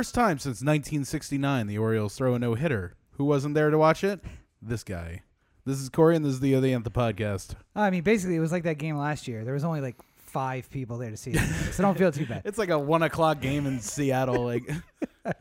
First time since 1969, the Orioles throw a no hitter. Who wasn't there to watch it? This guy. This is Corey, and this is the O the Anthem podcast. I mean, basically, it was like that game last year. There was only like five people there to see it, so don't feel too bad. It's like a one o'clock game in Seattle. Like,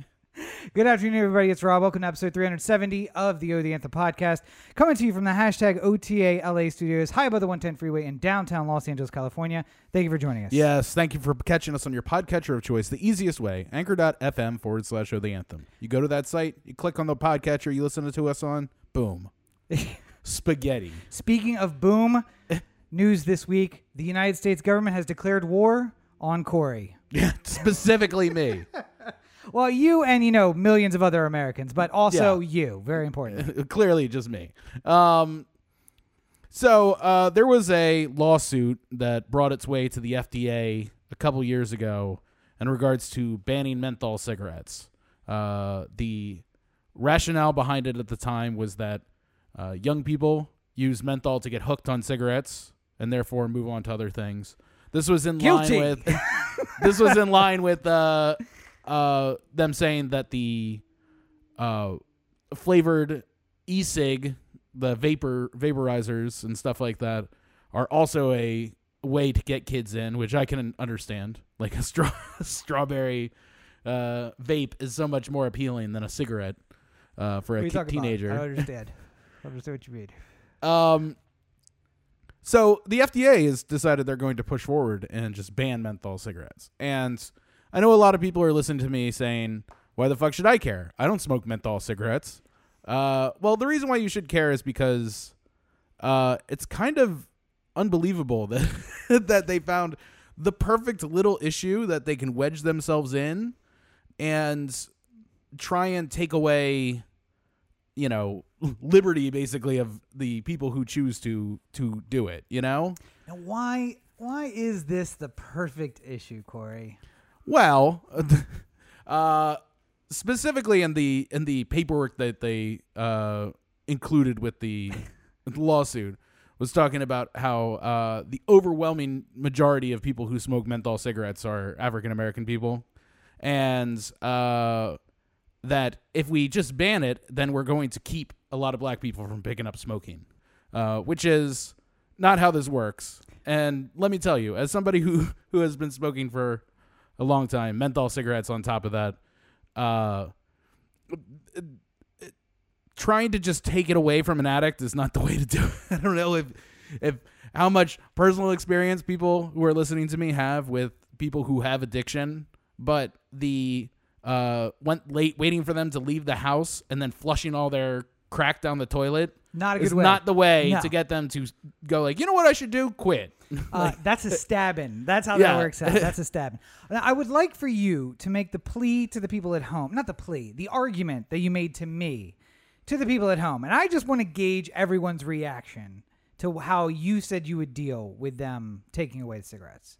Good afternoon, everybody. It's Rob. Welcome to episode 370 of the O the Anthem podcast, coming to you from the hashtag OTA LA studios, high above the 110 freeway in downtown Los Angeles, California. Thank you for joining us. yes, thank you for catching us on your podcatcher of choice. The easiest way, anchor.fm forward slash O the Anthem. You go to that site, you click on the podcatcher you listen to us on, boom. Spaghetti. Speaking of boom, news this week: the United States government has declared war on Corey. Yeah, specifically me. Well, you and you know millions of other Americans, but also you. Very important. clearly just me. Um, so uh, there was a lawsuit that brought its way to the FDA a couple years ago in regards to banning menthol cigarettes. Uh, the rationale behind it at the time was that uh, young people use menthol to get hooked on cigarettes and therefore move on to other things. This was in Guilty. line with. this was in line with uh, uh, them saying that the uh, flavored e-cig, the vapor vaporizers and stuff like that, are also a way to get kids in, which I can understand. Like a straw strawberry uh, vape is so much more appealing than a cigarette uh, for What a talking about? I understand. I understand what you mean. Um, so the FDA has decided they're going to push forward and just ban menthol cigarettes. And I know a lot of people are listening to me saying, "Why the fuck should I care? I don't smoke menthol cigarettes." Uh, well, the reason why you should care is because uh, it's kind of unbelievable that that they found the perfect little issue that they can wedge themselves in and try and take away you know liberty basically of the people who choose to to do it you know Now, why why is this the perfect issue, Corey? Well uh specifically in the in the paperwork that they uh included with the lawsuit was talking about how uh the overwhelming majority of people who smoke menthol cigarettes are African American people and uh that if we just ban it, then we're going to keep a lot of black people from picking up smoking, uh, which is not how this works. And let me tell you, as somebody who who has been smoking for a long time, menthol cigarettes on top of that, uh, trying to just take it away from an addict is not the way to do it. I don't know if if how much personal experience people who are listening to me have with people who have addiction, but the uh went late waiting for them to leave the house and then flushing all their crack down the toilet Not a is good way. not the way No. to get them to go like, you know what I should do? Quit. Uh, that's a stabbing. That's how Yeah. that works out. That's a stabbing. Now, I would like for you to make the plea to the people at home, not the plea, the argument that you made to me, to the people at home, and I just want to gauge everyone's reaction to how you said you would deal with them taking away the cigarettes.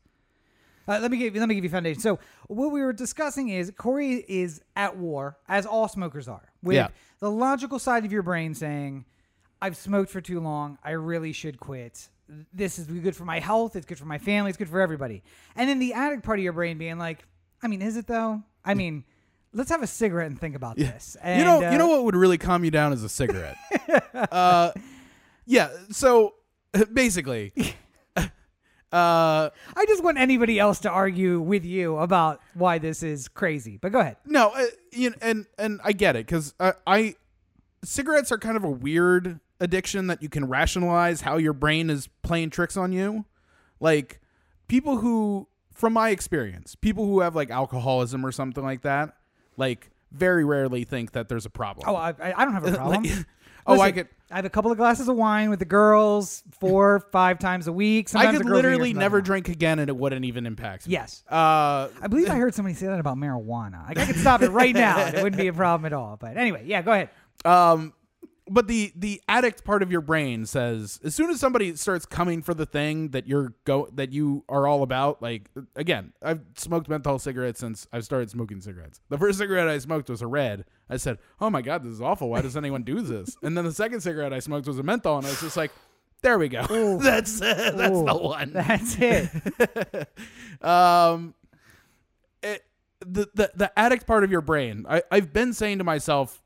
Uh, let me give you, let me give you foundation. So what we were discussing is Corey is at war, as all smokers are, with Yeah. the logical side of your brain saying, "I've smoked for too long. I really should quit. This is good for my health. It's good for my family. It's good for everybody." And then the addict part of your brain being like, "I mean, is it though? I mean." Let's have a cigarette and think about this. And, you know, uh, you know what would really calm you down is a cigarette. uh, yeah. So basically, uh, I just want anybody else to argue with you about why this is crazy. But go ahead. no, uh, you know, and and I get it because I, I cigarettes are kind of a weird addiction that you can rationalize how your brain is playing tricks on you. Like people who, from my experience, people who have like alcoholism or something like that, like very rarely think that there's a problem. Oh, I, I don't have a problem. Like- oh, I could. I have a couple of glasses of wine with the girls four, five times a week. I could the girls are here, literally never drink again, and it wouldn't even impact me. Yes, Uh, I believe I heard somebody say that about marijuana. Like I could stop it right now; it wouldn't be a problem at all. But anyway, yeah, go ahead. um, but the the addict part of your brain says as soon as somebody starts coming for the thing that you're go that you are all about, like again, I've smoked menthol cigarettes since I started smoking cigarettes. The first cigarette I smoked was a red. I said, "Oh my god, this is awful. Why does anyone do this?" And then the second cigarette I smoked was a menthol, and I was just like. There we go. that's uh, that's the one. That's it. um, it, the, the the addict part of your brain. I I've been saying to myself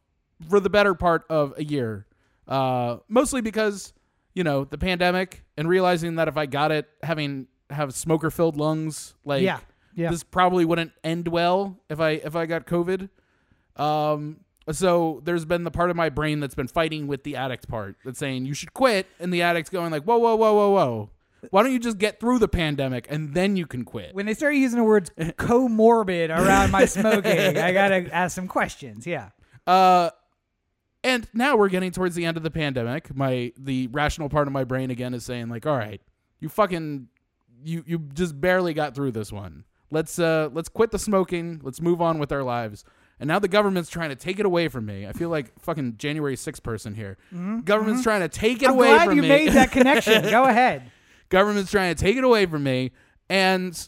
for the better part of a year, uh, mostly because you know the pandemic and realizing that if I got it, having have smoker filled lungs, like Yeah, yeah. this probably wouldn't end well if I if I got COVID. Um, so there's been the part of my brain that's been fighting with the addict part that's saying you should quit, and the addict's going like, whoa, whoa, whoa, whoa, whoa. Why don't you just get through the pandemic and then you can quit? when they start using the words comorbid around my smoking, I gotta ask some questions. Yeah. Uh, and now we're getting towards the end of the pandemic. My the rational part of my brain again is saying like, all right, you fucking you you just barely got through this one. Let's uh let's quit the smoking. Let's move on with our lives. And now the government's trying to take it away from me. I feel like fucking January 6th person here. Government's trying to take it Mm-hmm. I'm away glad from you me. made that connection. Go ahead. government's trying to take it away from me and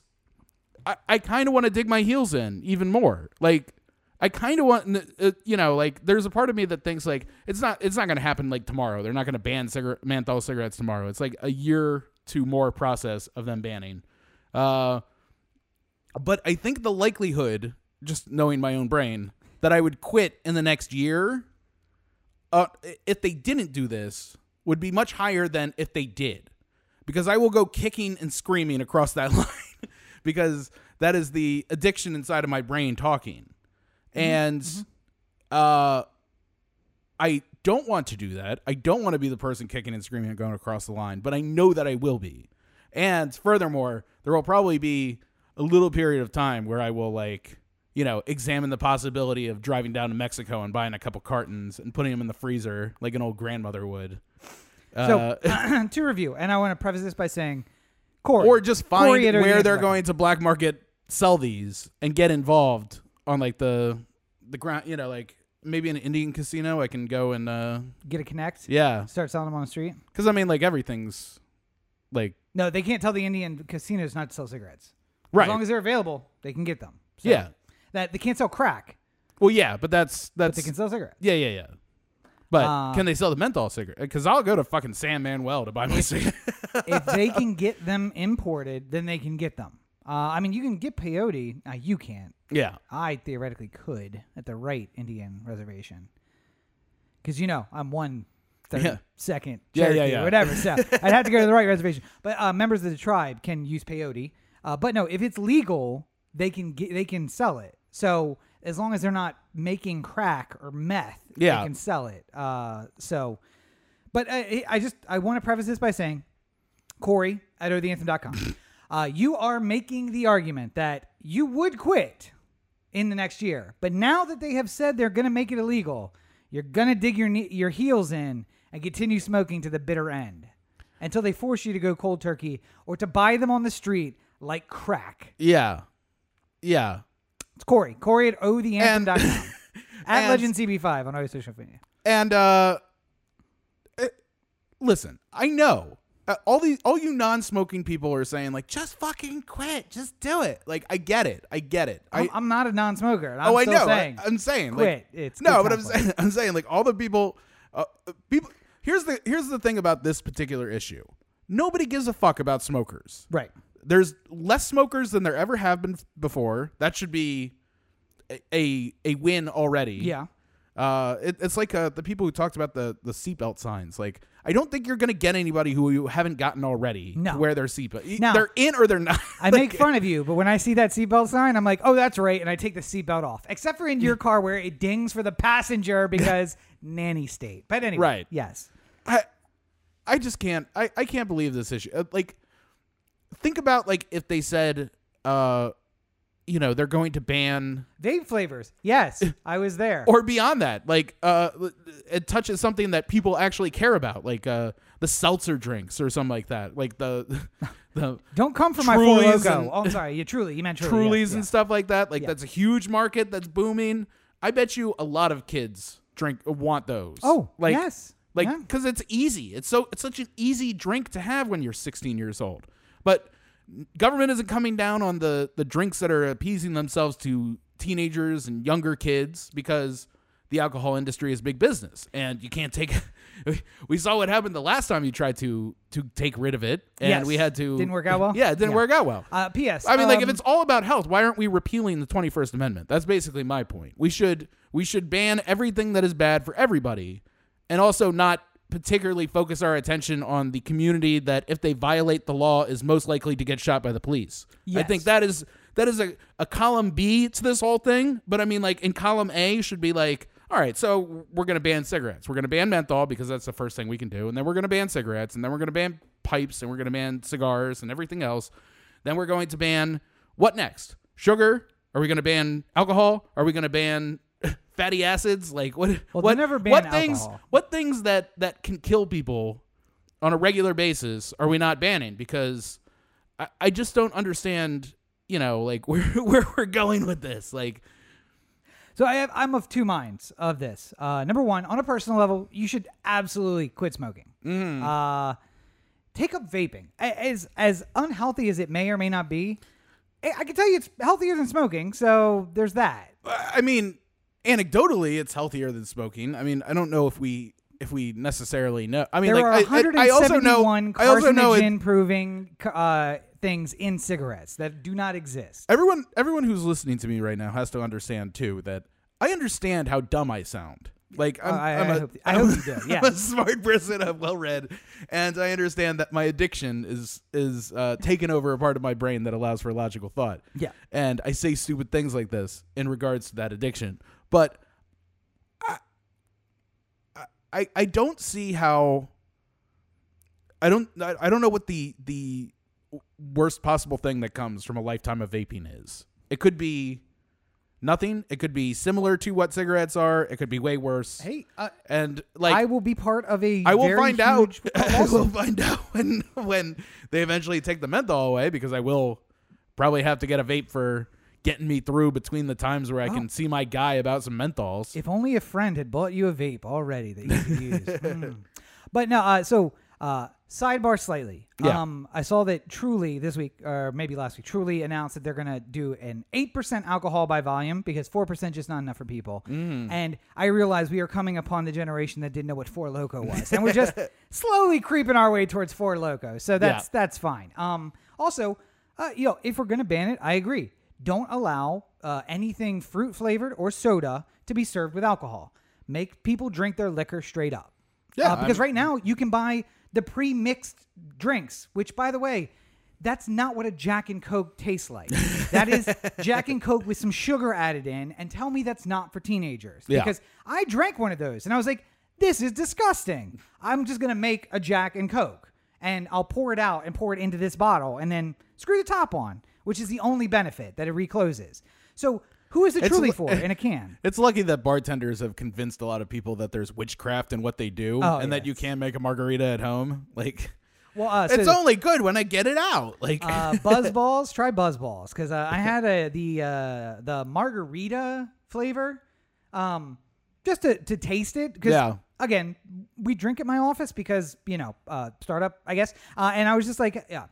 i, I kind of want to dig my heels in even more like i kind of want uh, you know like there's a part of me that thinks like it's not it's not going to happen like tomorrow. They're not going to ban menthol cigarettes tomorrow. It's like a year to more process of them banning. Uh but i think the likelihood just knowing my own brain that i would quit in the next year uh, if they didn't do this would be much higher than if they did. Because I will go kicking and screaming across that line because that is the addiction inside of my brain talking. And uh I don't want to do that. I don't want to be the person kicking and screaming and going across the line, but I know that I will be. And furthermore, there will probably be a little period of time where I will like, you know, examine the possibility of driving down to Mexico and buying a couple cartons and putting them in the freezer like an old grandmother would. So Uh, to review, and I want to preface this by saying, Corey, or just find where they're going to black market sell these and get involved on like the the ground you know like maybe an indian casino i can go and uh get a connect. yeah Start selling them on the street. because i mean like everything's like No, they can't tell the Indian casinos not to sell cigarettes. right As long as they're available, they can get them. So yeah That they can't sell crack, well yeah but that's but that's they can sell cigarettes. yeah yeah yeah but Uh, can they sell the menthol cigarette because i'll go to fucking san manuel to buy my cigarette if they can get them imported, then they can get them. Uh, I mean, you can get peyote. Uh, you can't. yeah I theoretically could at the right Indian reservation. Because, you know, I'm one thirty Yeah. second Yeah, yeah, yeah. whatever. So I'd have to go to the right reservation. But uh, members of the tribe can use peyote. Uh, but no, if it's legal, they can get, they can sell it. So as long as they're not making crack or meth, Yeah. they can sell it. Uh, so, but I, I just I want to preface this by saying Corey at otheanthem.com. Uh, you are making the argument that you would quit in the next year, but now that they have said they're going to make it illegal, you're going to dig your knee, your heels in and continue smoking to the bitter end until they force you to go cold turkey or to buy them on the street like crack. yeah yeah It's Corey. Corey at otheanthem.com. at and- Legend CB5 on all your social media. And uh eh, listen, I know uh, all these all you non-smoking people are saying like just fucking quit, just do it. Like I get it. I get it. I I'm, I'm not a non-smoker. I'm Oh, I know. Saying, I, am saying quit. like It's No, but I'm saying I'm saying like all the people uh, uh, people Here's the here's the thing about this particular issue. Nobody gives a fuck about smokers. right. There's less smokers than there ever have been before. That should be a a, a win already. Yeah. Uh, it, it's like uh, the people who talked about the the seatbelt signs. Like, I don't think you're gonna get anybody who you haven't gotten already No. to wear their seatbelt. E- No. They're in or they're not. I make fun of you, but when I see that seatbelt sign, I'm like, oh, that's right, and I take the seatbelt off. Except for in your car where it dings for the passenger because nanny state. But anyway, Right. Yes. I, I just can't. I, I can't believe this issue. Uh, Like, think about like if they said, uh, you know, they're going to ban Vape flavors. Yes, I was there. or beyond that. Like, uh, it touches something that people actually care about, like uh, the seltzer drinks or something like that. Like the the Don't come for my Trulies logo. and- oh, I'm sorry. You truly. You meant truly. Trulies yes, and yes. stuff like that. Like Yeah. that's a huge market that's booming. I bet you a lot of kids drink want those. Oh, like yes. like Yeah. because it's easy. It's so it's such an easy drink to have when you're 16 years old. But government isn't coming down on the the drinks that are appeasing themselves to teenagers and younger kids because the alcohol industry is big business, and you can't take. we saw what happened the last time you tried to to take rid of it, and Yes. we had to Didn't work out well? Yeah, it didn't Yeah. work out well. Uh, P.S. I mean, like if um, it's all about health, why aren't we repealing the Twenty First Amendment? That's basically my point. We should we should ban everything that is bad for everybody, and also not particularly focus our attention on the community that if they violate the law is most likely to get shot by the police. I think that is that is a, a column B to this whole thing. But I mean, like in column A should be like, all right, so we're gonna ban cigarettes. We're gonna ban menthol because that's the first thing we can do, and then we're gonna ban cigarettes, and then we're gonna ban pipes, and we're gonna ban cigars and everything else. Then we're going to ban what next? Sugar? Are we going to ban alcohol? Are we going to ban fatty acids? Like what? Well, what never ban what things? alcohol. What things that that can kill people on a regular basis are we not banning? Because I, I just don't understand. You know, like where where we're going with this. Like So I have, I'm of two minds of this. Uh, number one, on a personal level, you should absolutely quit smoking. Mm-hmm. Uh, take up vaping. As as unhealthy as it may or may not be, I can tell you it's healthier than smoking. So there's that. I mean, anecdotally, it's healthier than smoking. I mean, I don't know if we if we necessarily know. I mean, There like are I- I, I also know 171 I also know it, proving uh, things in cigarettes that do not exist. everyone everyone who's listening to me right now has to understand too that I understand how dumb I sound. Like I'm, Uh, I- I'm I a- hope- I hope a- you do, I'm a smart person. I'm well read, and I understand that my addiction is is uh, taking over a part of my brain that allows for logical thought. Yeah. and I say stupid things like this in regards to that addiction, but I I, I don't see how. I don't I, don't know what the the worst possible thing that comes from a lifetime of vaping is. It could be nothing. It could be similar to what cigarettes are. It could be way worse. Hey, uh, And like I will be part of a. I will find out. I will find out when when they eventually take the menthol away because I will probably have to get a vape for getting me through between the times where I can see my guy about some menthols. If only a friend had bought you a vape already that you could use. Mm. But no, uh, so uh, sidebar slightly. Yeah. Um, I saw that Truly this week, or maybe last week, Truly announced that they're going to do an 8% alcohol by volume because 4% just not enough for people. Mm. And I realized we are coming upon the generation that didn't know what Four Loco was. and we're just slowly creeping our way towards Four Loco. So that's, Yeah. that's fine. Um, also, uh, you know, if we're going to ban it, I agree. Don't allow uh, anything fruit flavored or soda to be served with alcohol. Make people drink their liquor straight up. Yeah, Uh, because I'm- right now you can buy the pre-mixed drinks, which, by the way, that's not what a Jack and Coke tastes like. that is Jack and Coke with some sugar added in, and tell me that's not for teenagers. Yeah. Because I drank one of those, and I was like, "This is disgusting." I'm just gonna make a Jack and Coke, and I'll pour it out and pour it into this bottle, and then screw the top on, which is the only benefit that it recloses. So, who is it truly for in a can? It's lucky that bartenders have convinced a lot of people that there's witchcraft in what they do Oh, and that you can make a margarita at home. Like Well, uh, it's only good when I get it out. Like uh, buzz balls. Try buzz balls because uh, I had a the uh, the margarita flavor, um, just to, to taste it. Because Yeah. again, we drink at my office because you know uh, startup, I guess. Uh, and I was just like, yeah,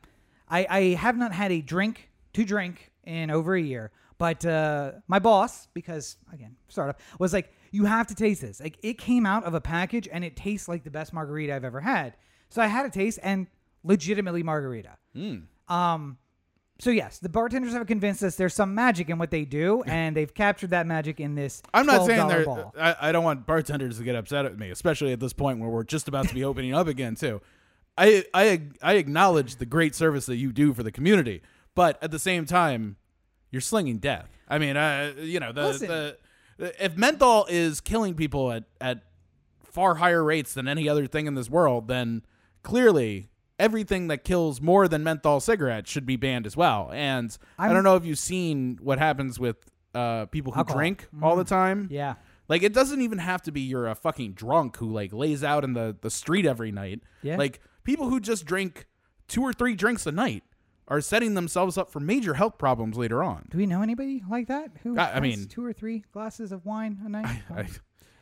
I I have not had a drink to drink in over a year. But uh, my boss, because again, startup, was like, you have to taste this. Like it came out of a package and it tastes like the best margarita I've ever had. So I had a taste and legitimately margarita. Um, so yes, the bartenders have convinced us there's some magic in what they do, and they've captured that magic in this. I'm not saying $12 they're. ball. I, I don't want bartenders to get upset at me, especially at this point where we're just about to be opening up again too. I I I acknowledge the great service that you do for the community, but at the same time, you're slinging death. I mean, uh, you know, the, Listen. the if menthol is killing people at at far higher rates than any other thing in this world, then clearly everything that kills more than menthol cigarettes should be banned as well. And I I'm- don't know if you've seen what happens with uh, people who Alcohol. drink all the time. Yeah, Like it doesn't even have to be you're a fucking drunk who like lays out in the the street every night. Yeah. Like people who just drink two or three drinks a night are setting themselves up for major health problems later on. do we know anybody like that who? I- I mean- two or three glasses of wine a night. I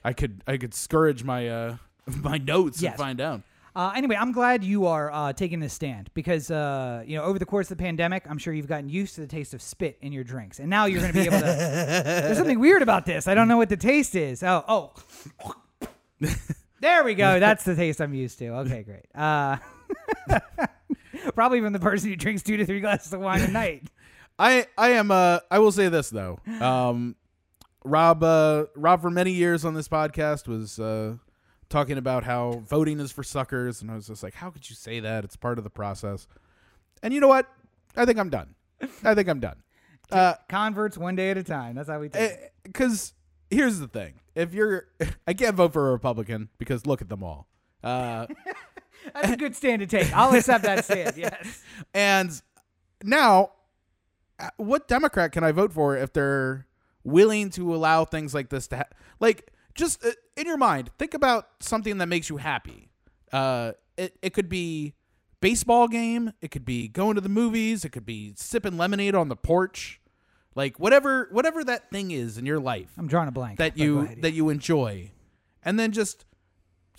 I could I could scourge my uh my notes Yes. and find out. Uh, anyway, I'm glad you are uh, taking this stand because uh, you know over the course of the pandemic, I'm sure you've gotten used to the taste of spit in your drinks, and now you're going to be able to. There's something weird about this. I don't know what the taste is. Oh, oh. there we go. That's the taste I'm used to. Okay, great. Probably from the person who drinks two to three glasses of wine a night. I I am uh I will say this though. Um Rob uh Rob for many years on this podcast was uh talking about how voting is for suckers and I was just like how could you say that? It's part of the process. And you know what? I think I'm done. I think I'm done. Uh Converts one day at a time. That's how we take it. cuz here's the thing. If you're I can't vote for a Republican because look at them all. Uh That's a good stand to take. I'll accept that stand. Yes. And now, uh, what Democrat can I vote for if they're willing to allow things like this to happen? Like, just uh, in your mind, think about something that makes you happy. Uh, it, it could be baseball game. It could be going to the movies. It could be sipping lemonade on the porch. Like whatever whatever that thing is in your life I'm drawing a blank. that you that you enjoy, and then just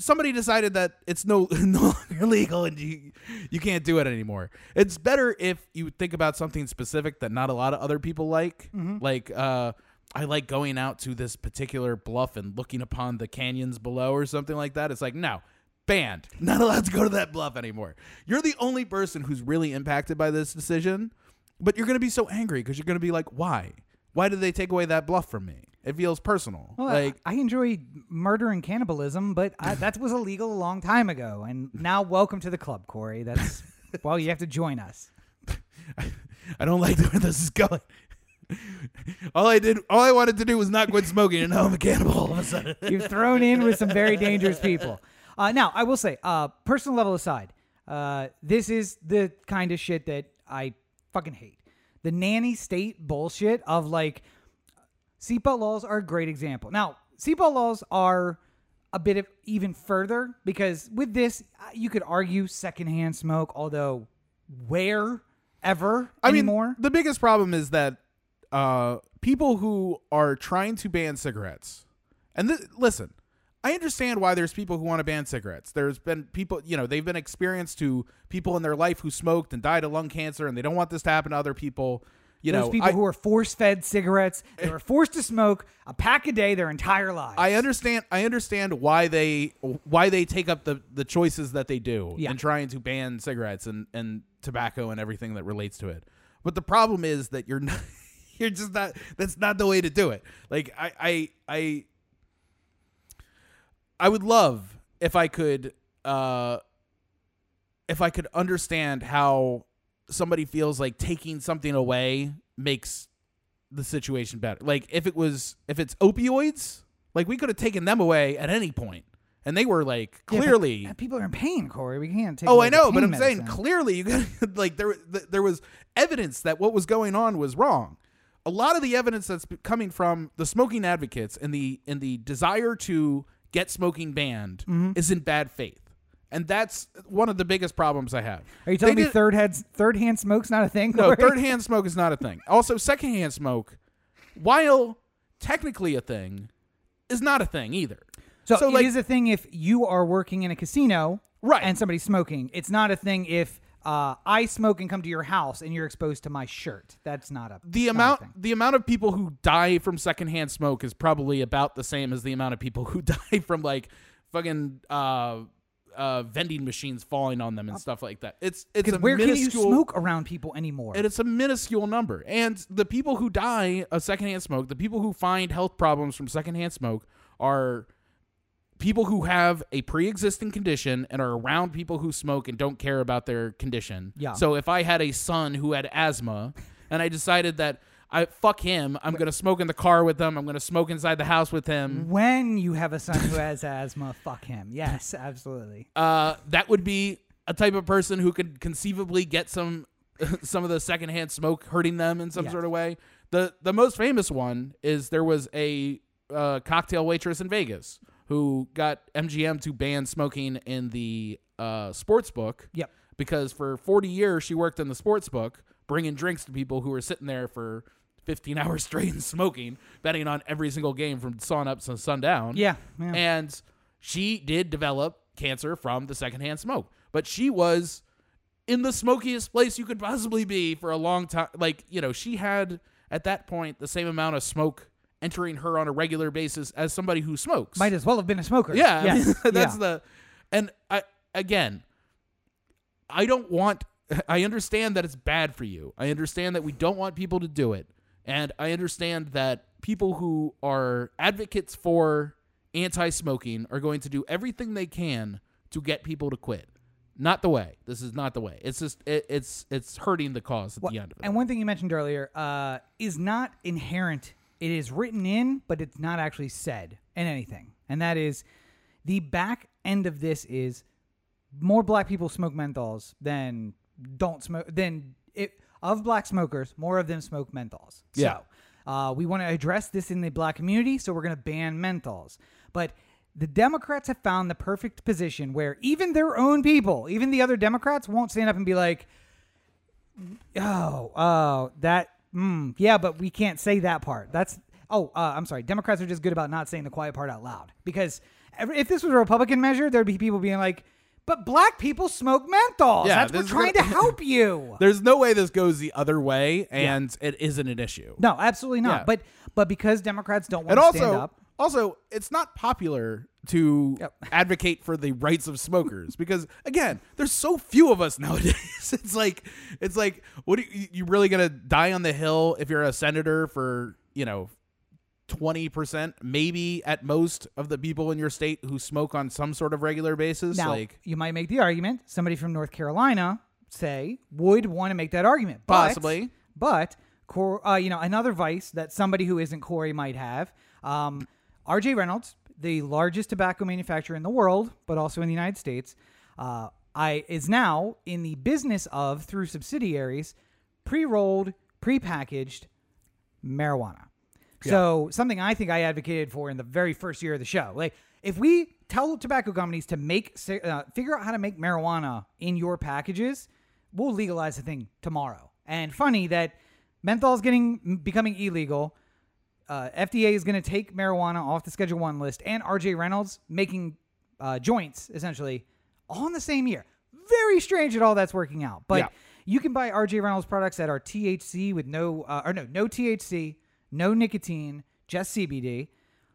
somebody decided that it's no no longer legal and you you can't do it anymore. It's better if you think about something specific that not a lot of other people like. Mm-hmm. Like uh, I like going out to this particular bluff and looking upon the canyons below or something like that. It's like no. Banned. Not allowed to go to that bluff anymore. You're the only person who's really impacted by this decision, but you're going to be so angry because you're going to be like, why? Why did they take away that bluff from me? It feels personal. Well, like, I I enjoy murder and cannibalism, but I, that was illegal a long time ago. And now, welcome to the club, Corey. That's well, you have to join us. I don't like where this is going. all I did, all I wanted to do was not quit smoking, and now I'm a cannibal all of a sudden. You've thrown in with some very dangerous people. Uh, now, I will say, uh, personal level aside, uh, this is the kind of shit that I fucking hate. The nanny state bullshit of like seatbelt laws are a great example. Now, seatbelt laws are a bit of even further because with this, uh, you could argue secondhand smoke, although where ever I anymore? mean, the biggest problem is that uh, people who are trying to ban cigarettes, and th- listen, I understand why there's people who want to ban cigarettes. There's been people, you know, they've been experienced to people in their life who smoked and died of lung cancer, and they don't want this to happen to other people. You Those know, people I, who are force fed cigarettes, they were forced to smoke a pack a day their entire lives. I understand. I understand why they why they take up the the choices that they do Yeah. in trying to ban cigarettes and and tobacco and everything that relates to it. But the problem is that you're not. You're just not. That's not the way to do it. Like I I I. I would love if I could. uh If I could understand how somebody feels like taking something away makes the situation better. Like if it was if it's opioids, like we could have taken them away at any point, and they were like Yeah, clearly. people are in pain, Corey. We can't take. oh, away I the know, but I'm saying clearly you got like there there was evidence that what was going on was wrong. A lot of the evidence that's coming from the smoking advocates and the in the desire to get smoking banned Mm-hmm. is in bad faith. And that's one of the biggest problems I have. Are you telling They me did- third heads, third hand smoke's not a thing? no, third hand smoke is not a thing. Also, second hand smoke, while technically a thing, is not a thing either. So, So, it like- is a thing if you are working in a casino, Right. and somebody's smoking. It's not a thing if uh, I smoke and come to your house and you're exposed to my shirt. That's not a The a amount thing. the amount of people who die from secondhand smoke is probably about the same as the amount of people who die from like fucking uh uh vending machines falling on them and stuff like that. It's it's a where can you smoke around people anymore? and it's a minuscule number. And the people who die of secondhand smoke, the people who find health problems from secondhand smoke are people who have a pre-existing condition and are around people who smoke and don't care about their condition. Yeah. So if I had a son who had asthma and I decided that I fuck him, I'm going to smoke in the car with him, I'm going to smoke inside the house with him. when you have a son who has asthma, fuck him. Yes, absolutely. uh, that would be a type of person who could conceivably get some some of the secondhand smoke hurting them in some Yes. sort of way. The the most famous one is there was a uh, cocktail waitress in Vegas who got MGM to ban smoking in the uh, sports book. Yep. Because for 40 years she worked in the sports book, bringing drinks to people who were sitting there for 15 hours straight and smoking, betting on every single game from sun up to sundown. Yeah. yeah. And she did develop cancer from the secondhand smoke. But she was in the smokiest place you could possibly be for a long time. Like, you know, she had at that point the same amount of smoke entering her on a regular basis as somebody who smokes. Might as well have been a smoker. Yeah, I mean, that's Yeah. the and I again I don't want I understand that it's bad for you. I understand that we don't want people to do it. And I understand that people who are advocates for anti-smoking are going to do everything they can to get people to quit. Not the way. This is not the way. It's just it, it's it's hurting the cause at Well, the end of it. And one thing you mentioned earlier uh, is not inherent. It is written in, but it's not actually said in anything. And that is the back end of this is more black people smoke menthols than don't smoke than it of black smokers, more of them smoke menthols. Yeah. So uh, we want to address this in the black community, so we're going to ban menthols. But the Democrats have found the perfect position where even their own people, even the other Democrats, won't stand up and be like, Oh, oh, that. Mm, yeah, but we can't say that part. That's. Oh, uh, I'm sorry. Democrats are just good about not saying the quiet part out loud. Because if this was a Republican measure, there'd be people being like, "But black people smoke menthols. Yeah, That's we're trying gonna- to help you." There's no way this goes the other way and it isn't an issue. no, absolutely not. Yeah. But but because Democrats don't want and to stand also up, also it's not popular to Yep. advocate for the rights of smokers because again there's so few of us nowadays it's like it's like what are you, you really gonna die on the hill if you're a senator for you know 20% maybe at most of the people in your state who smoke on some sort of regular basis now like you might make the argument. Somebody from North Carolina, say, would want to make that argument. But- Possibly. But Cor- uh, you know, another vice that somebody who isn't Corey might have. Um, R.J. Reynolds, the largest tobacco manufacturer in the world, but also in the United States, uh, I is now in the business of through subsidiaries pre-rolled, pre-packaged marijuana. So something I think I advocated for in the very first year of the show. Like if we tell tobacco companies to make uh, figure out how to make marijuana in your packages, we'll legalize the thing tomorrow. And funny that menthol is getting becoming illegal. Uh, FDA is going to take marijuana off the Schedule One list, and RJ Reynolds making uh, joints essentially all in the same year. Very strange that all that's working out, but Yeah. you can buy RJ Reynolds products that are THC with no, uh, or no, no THC, no nicotine, just CBD,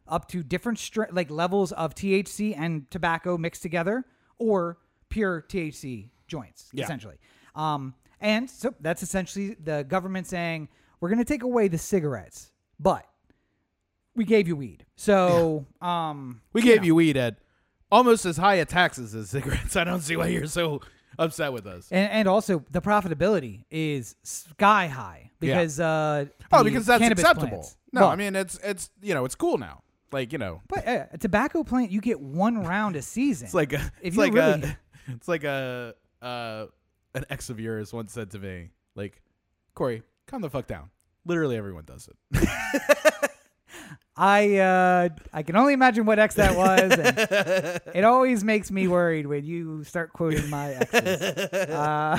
up to different like levels of THC and tobacco mixed together, or pure THC joints, Yeah. essentially. Um, and so that's essentially the government saying we're going to take away the cigarettes, but we gave you weed. So, um, we gave you weed at almost as high a taxes as cigarettes i don't see why you're so upset with us and, and also the profitability is sky high because uh, oh because that's cannabis acceptable plants- no Well, i mean it's it's you know it's cool now like you know but uh, a tobacco plant you get one round a season. It's like a, If it's you're like really- a, it's like a, uh, an ex of yours once said to me, like, Corey, calm the fuck down. Literally everyone does it. I uh, I can only imagine what ex that was. And it always makes me worried when you start quoting my exes. Uh,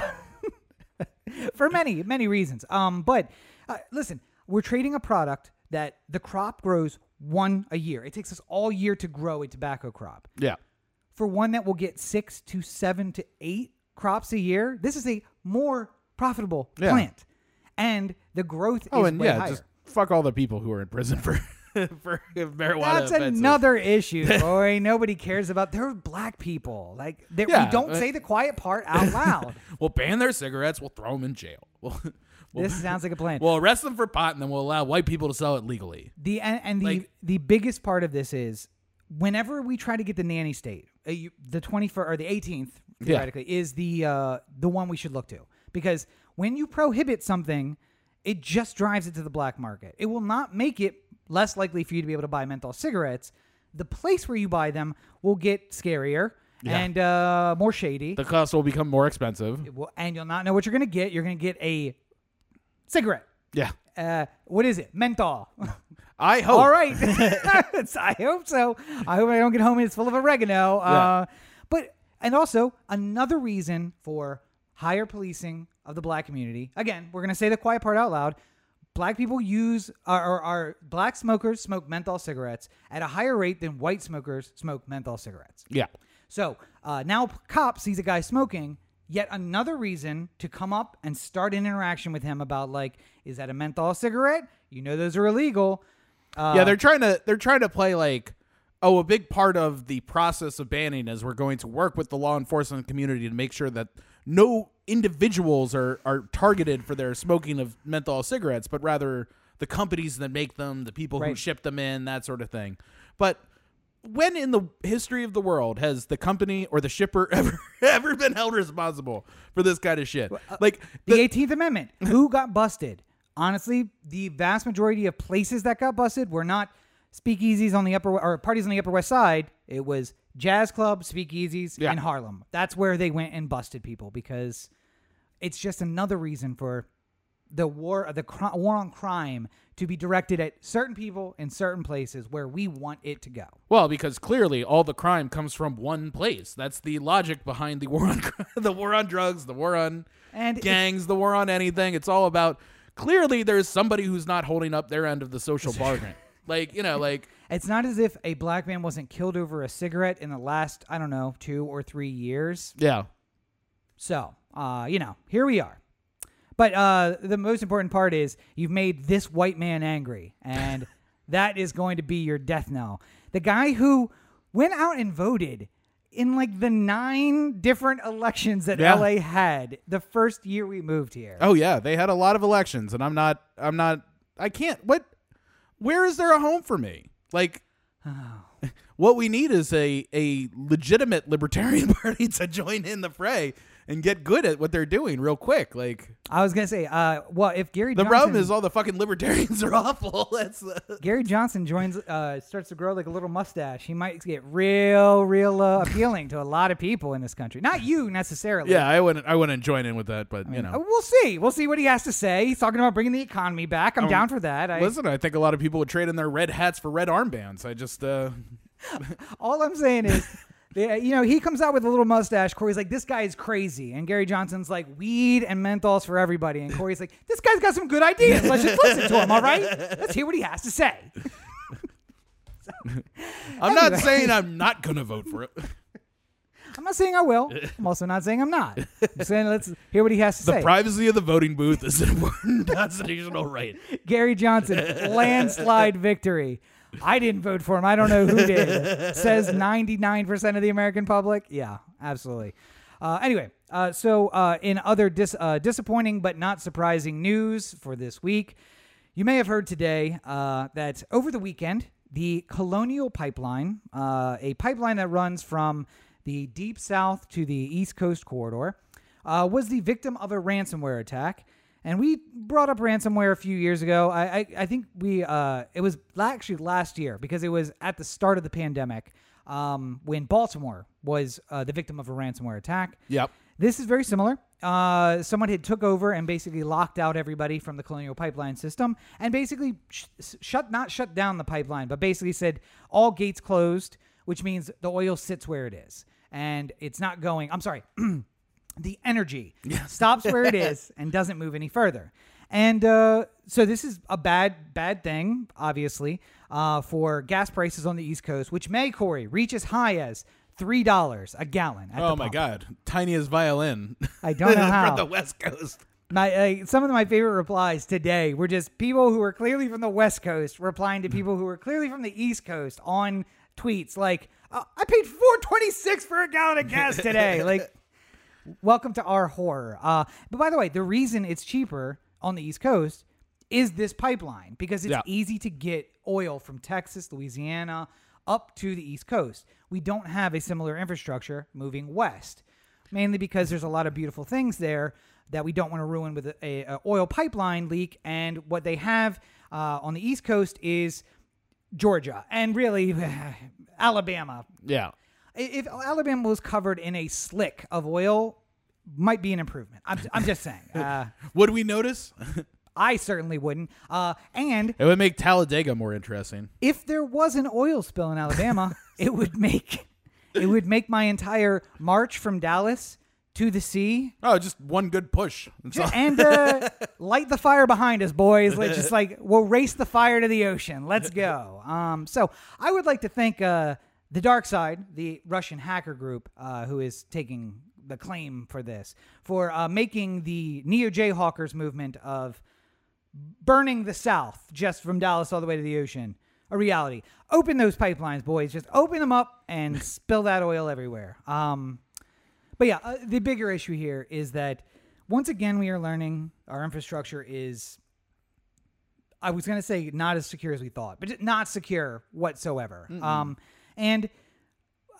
for many many reasons. Um, but uh, listen, we're trading a product that the crop grows one a year. It takes us all year to grow a tobacco crop. Yeah. For one that will get six to seven to eight crops a year, this is a more profitable Yeah. plant, and the growth Oh, is and way yeah, higher. just fuck all the people who are in prison for for marijuana. That's offenses. another issue, boy. Nobody cares about. They're black people. Like they, Yeah, we don't uh, say the quiet part out loud. We'll ban their cigarettes. We'll throw them in jail. We'll, we'll, this sounds like a plan. we'll arrest them for pot, and then we'll allow white people to sell it legally. the and, and the like- the biggest part of this is whenever we try to get the nanny state, uh, you, the twenty first or the eighteenth theoretically is the uh, the one we should look to because when you prohibit something, it just drives it to the black market. It will not make it less likely for you to be able to buy menthol cigarettes. The place where you buy them will get scarier Yeah. and uh, more shady. The cost will become more expensive. It will- and you'll not know what you're going to get. You're going to get a cigarette. Yeah. Uh, what is it? Menthol. I hope. All right. It's- I hope so. I hope I don't get home and it's full of oregano. Uh, but, and also another reason for higher policing of the black community. Again, we're going to say the quiet part out loud. Black people use, or, or, or black smokers smoke menthol cigarettes at a higher rate than white smokers smoke menthol cigarettes. Yeah. So uh, now cop sees a guy smoking. Yet another reason to come up and start an interaction with him about like, is that a menthol cigarette? You know those are illegal. Uh, yeah, they're trying to they're trying to play like oh, a big part of the process of banning is we're going to work with the law enforcement community to make sure that no individuals are are targeted for their smoking of menthol cigarettes, but rather the companies that make them, the people who ship them in, that sort of thing. But when in the history of the world has the company or the shipper ever ever been held responsible for this kind of shit? Uh, like the 18th Amendment. Who got busted? Honestly, the vast majority of places that got busted were not speakeasies on the upper or parties on the Upper West Side. It was jazz clubs, speakeasies Yeah. in Harlem. That's where they went and busted people because it's just another reason for the war the cri- war on crime to be directed at certain people in certain places where we want it to go. Well, because clearly all the crime comes from one place. That's the logic behind the war on the war on drugs, the war on And gangs, the war on anything. It's all about clearly there's somebody who's not holding up their end of the social bargain. like, you know, like It's not as if a black man wasn't killed over a cigarette in the last, I don't know, 2 or 3 years. yeah. So, uh, you know, here we are. But uh, the most important part is you've made this white man angry, and that is going to be your death knell. The guy who went out and voted in like the nine different elections that Yeah. LA had the first year we moved here. Oh yeah, they had a lot of elections and I'm not I'm not I can't what where is there a home for me? Like oh. what we need is a a legitimate libertarian party to join in the fray and get good at what they're doing real quick. Like I was gonna say, uh, well, if Gary the Johnson, problem is all the fucking libertarians are awful. That's uh, Gary Johnson joins, uh, starts to grow like a little mustache, he might get real, real uh, appealing to a lot of people in this country. Not you necessarily. yeah. I wouldn't I wouldn't join in with that, but you Uh, know. We'll see. We'll see what he has to say. He's talking about bringing the economy back. I'm down for that. I, Listen, I think a lot of people would trade in their red hats for red armbands. I just uh all I'm saying is, the- you know, he comes out with a little mustache. Corey's like, this guy is crazy. And Gary Johnson's like, weed and menthols for everybody. And Corey's like, this guy's got some good ideas. Let's just listen to him, all right? Let's hear what he has to say. I'm not saying I'm not gonna vote for it. I'm not saying I will. I'm also not saying I'm not. I'm saying let's hear what he has to The say. The privacy of the voting booth is an important constitutional right. Gary Johnson, landslide victory. I didn't vote for him. I don't know who did. Says 99% of the American public. Yeah, absolutely. Uh, anyway, uh, so uh, in other dis- uh, disappointing but not surprising news for this week, you may have heard today uh, that over the weekend, the Colonial Pipeline, uh, a pipeline that runs from the deep south to the East Coast corridor, uh, was the victim of a ransomware attack. And we brought up ransomware a few years ago. I, I, I think we uh, it was actually last year because it was at the start of the pandemic um, when Baltimore was uh, the victim of a ransomware attack. Yep. This is very similar. Uh, someone had took over and basically locked out everybody from the Colonial Pipeline system, and basically sh- shut not shut down the pipeline, but basically said all gates closed, which means the oil sits where it is, and it's not going. I'm sorry, the energy stops where it is and doesn't move any further. And uh, so this is a bad, bad thing, obviously, uh, for gas prices on the East Coast, which may, Corey, reach as high as three dollars a gallon. Oh my god, tiniest violin. I don't know how. from the West Coast. My uh, some of my favorite replies today were just people who were clearly from the West Coast replying to people who were clearly from the East Coast on tweets like, uh, "I paid four twenty six for a gallon of gas today." like, welcome to our horror. Uh, but by the way, the reason it's cheaper on the East Coast is this pipeline because it's Yeah. easy to get oil from Texas, Louisiana, up to the East Coast. We don't have a similar infrastructure moving west, mainly because there's a lot of beautiful things there that we don't want to ruin with a, a, a oil pipeline leak. And what they have uh, on the East Coast is Georgia and really Alabama. Yeah. If Alabama was covered in a slick of oil, might be an improvement. I'm, I'm just saying. Uh, Would we notice? I certainly wouldn't. Uh, and It would make Talladega more interesting. if there was an oil spill in Alabama, it would make it would make my entire march from Dallas to the sea Oh, just one good push. That's all. and uh, light the fire behind us, boys. Let's just like we'll race the fire to the ocean. Let's go. Um, so I would like to thank uh, the dark side, the Russian hacker group, uh, who is taking the claim for this, for uh, making the Neo Jayhawkers movement of burning the South just from Dallas all the way to the ocean a reality. Open those pipelines, boys. Just open them up and spill that oil everywhere. Um, but yeah, uh, the bigger issue here is that once again we are learning our infrastructure is. I was going to say not as secure as we thought, but not secure whatsoever. Um, and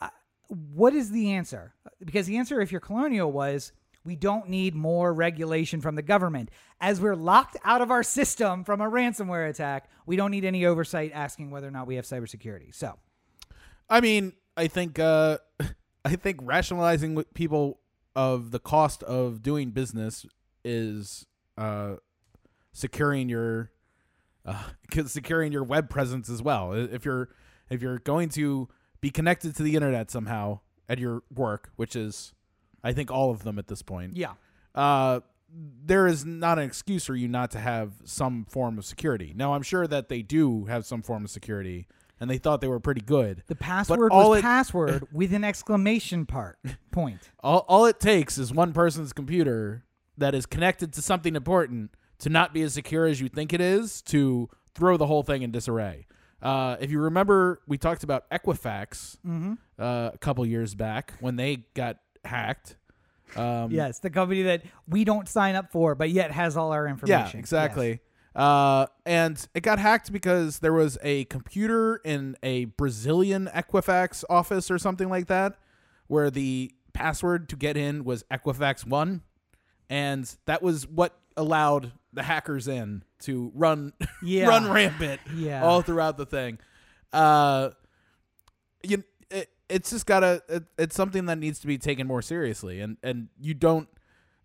uh, what is the answer? Because the answer, if you're colonial, was we don't need more regulation from the government. As we're locked out of our system from a ransomware attack, we don't need any oversight asking whether or not we have cybersecurity. So, I mean, I think uh, I think rationalizing with people of the cost of doing business is uh, securing your uh, securing your web presence as well. If you're if you're going to be connected to the internet somehow at your work, which is I think all of them at this point. yeah. uh, there is not an excuse for you not to have some form of security. Now, I'm sure that they do have some form of security, and they thought they were pretty good. The password was it- password with an exclamation part point. All, all it takes is one person's computer that is connected to something important to not be as secure as you think it is to throw the whole thing in disarray. Uh, if you remember, we talked about Equifax Mm-hmm. uh, a couple years back when they got hacked. Um, Yes, the company that we don't sign up for, but yet has all our information. Yeah, exactly. Uh, and it got hacked because there was a computer in a Brazilian Equifax office or something like that, where the password to get in was Equifax One, and that was what allowed the hackers in to run Yeah. run rampant Yeah. all throughout the thing. Uh, you it, it's just gotta it, it's something that needs to be taken more seriously, and and you don't.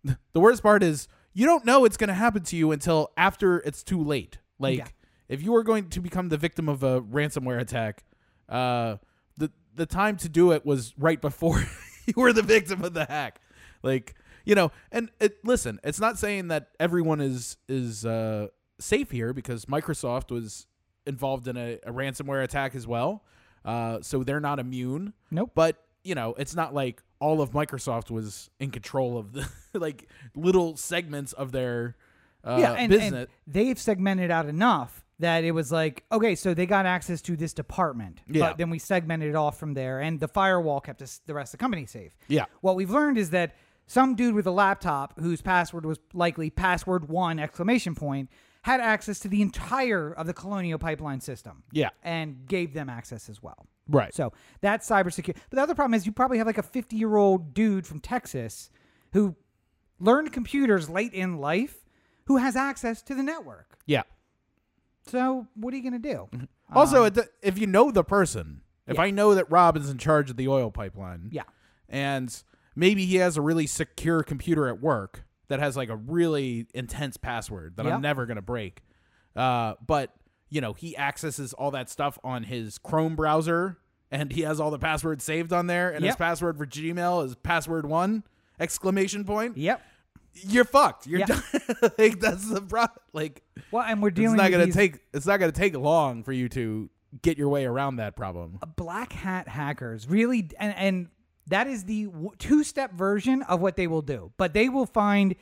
The worst part is you don't know it's gonna happen to you until after it's too late. Like Yeah. if you are going to become the victim of a ransomware attack, uh, the the time to do it was right before you were the victim of the hack. Like you know, and it, listen, it's not saying that everyone is is uh, safe here because Microsoft was involved in a, a ransomware attack as well, uh, so they're not immune. Nope. But you know, it's not like all of Microsoft was in control of the like little segments of their uh, yeah, and, business. and they've segmented out enough that it was like, okay, so they got access to this department, Yeah. but then we segmented it off from there, and the firewall kept us, the rest of the company safe. Yeah. What we've learned is that some dude with a laptop whose password was likely password one exclamation point had access to the entire of the Colonial pipeline system. Yeah. And gave them access as well. Right. So that's cybersecurity. But the other problem is you probably have like a 50 year old dude from Texas who learned computers late in life who has access to the network. yeah. So what are you going to do? Mm-hmm. Also, um, it, if you know the person, if Yeah. I know that Rob is in charge of the oil pipeline, Yeah. and maybe he has a really secure computer at work that has like a really intense password that Yeah. I'm never gonna break, uh, but you know he accesses all that stuff on his Chrome browser, and he has all the passwords saved on there, and his password for Gmail is password one exclamation point. Yep. You're fucked. You're Yeah. done. like that's the pro. Like Well, and we're dealing. it's not gonna these take. It's not gonna take long for you to get your way around that problem. black hat hackers really and and that is the two step version of what they will do. But they will find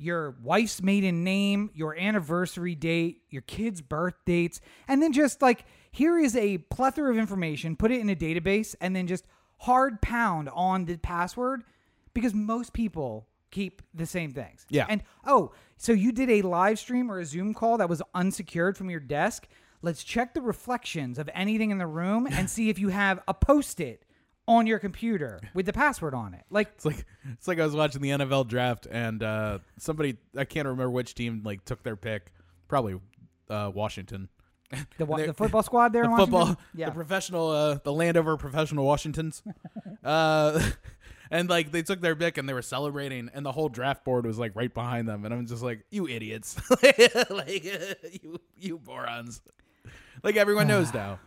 your wife's maiden name your anniversary date your kids birth dates and then just like here is a plethora of information put it in a database and then just hard pound on the password because most people keep the same things. Yeah. and oh so you did a live stream or a zoom call that was unsecured from your desk? Let's check the reflections of anything in the room and see if you have a post-it on your computer with the password on it. Like It's like it's like I was watching the NFL draft and uh, somebody I can't remember which team like took their pick, probably uh, Washington. the, wa- the football squad there The football, yeah the professional, uh, the Landover professional Washingtons, uh, and like they took their pick and they were celebrating, and the whole draft board was like right behind them, and I'm just like, you idiots, like you you morons, like everyone knows now.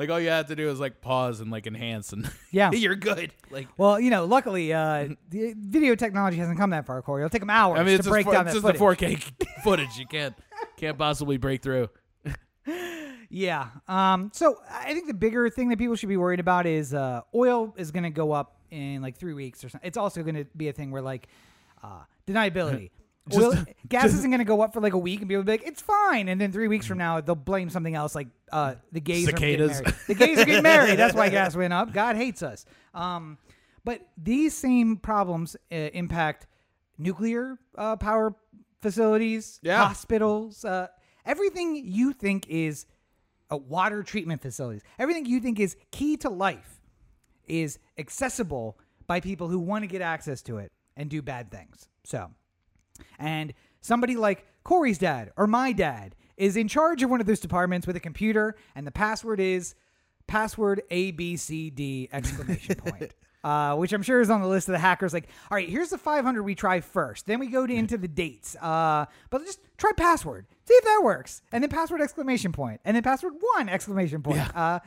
Like all you have to do is like pause and like enhance, and Yeah. you're good. Like well you know luckily uh the video technology hasn't come that far corey it'll take them hours I mean, it's to just, break four- down it's that footage. the 4K footage. You can't can't possibly break through. Yeah. Um. So I think the bigger thing that people should be worried about is uh, oil is going to go up in like three weeks or something. It's also going to be a thing where like uh, deniability. Just- gas just- isn't going to go up for like a week, and people will be like, "It's fine," and then three weeks from now they'll blame something else, like uh, the gays are getting Cicadas. married. The gays are getting married. That's why gas went up. God hates us. Um, but these same problems uh, impact nuclear uh, power facilities, Yeah. hospitals, uh, everything you think is water treatment facilities, everything you think is key to life is accessible by people who want to get access to it and do bad things. So, and somebody like Corey's dad or my dad is in charge of one of those departments with a computer, and the password is password ABCD exclamation point. Uh, which I'm sure is on the list of the hackers. Like, all right, here's the 500 we try first. Then we go to, into the dates. Uh, but just try password, see if that works, and then password exclamation point, and then password one exclamation point. Uh,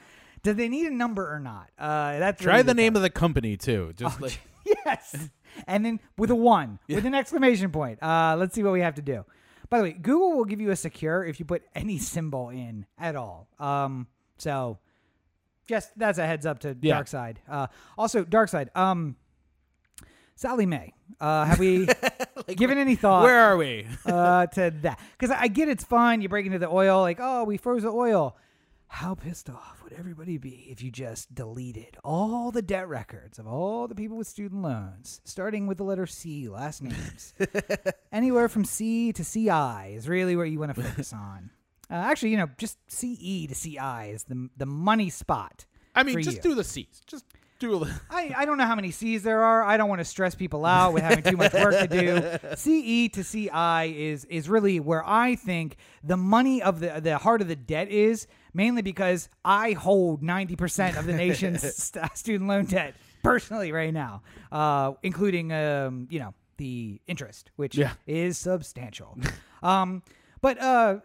do they need a number or not? Uh, that's Try the name of the company too. Just like yes. And then with a one, with an exclamation point. Uh, let's see what we have to do. By the way, Google will give you a secure if you put any symbol in at all. Um, so just that's a heads up to Yeah. Dark Side. Uh, also, Dark Side. Um, Sallie Mae. Uh, have we given any thought? where are we? uh, to that because I get it's fun. You break into the oil, like, oh, we froze the oil. How pissed off would everybody be if you just deleted all the debt records of all the people with student loans, starting with the letter C, last names? Anywhere from C to CI is really where you want to focus on. Uh, actually, you know, just CE to CI is the the money spot. I mean, just you. do the C's. Just do. A, I, I don't know how many C's there are. I don't want to stress people out with having too much work to do. CE to CI is is really where I think the money of the the heart of the debt is, mainly because I hold ninety percent of the nation's st- student loan debt personally right now, uh, including um, you know the interest, which Yeah. is substantial. um, but uh,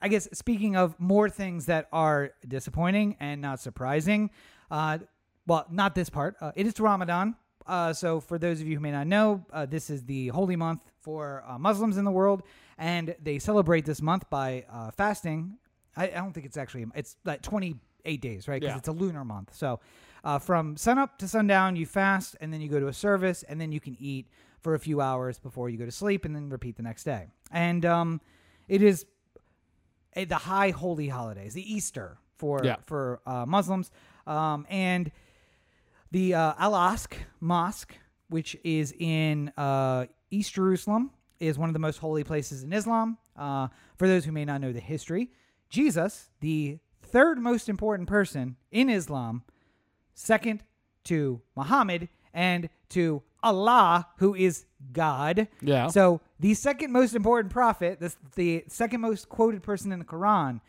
I guess speaking of more things that are disappointing and not surprising, uh, well, not this part. Uh, it is Ramadan. Uh, so, for those of you who may not know, uh, this is the holy month for uh, Muslims in the world, and they celebrate this month by uh, fasting. I, I don't think it's actually it's like 28 days, right? Because Yeah. it's a lunar month. So, uh, from sunup to sundown, you fast, and then you go to a service, and then you can eat for a few hours before you go to sleep, and then repeat the next day. And um, it is eh, the high holy holidays, the Easter for Yeah. for uh, Muslims, um, and the uh, Al Aqsa Mosque, which is in uh, East Jerusalem, is one of the most holy places in Islam. Uh, for those who may not know the history, Jesus, the third most important person in Islam, second to Muhammad and to Allah, who is God. Yeah. So the second most important prophet, this, the second most quoted person in the Quran,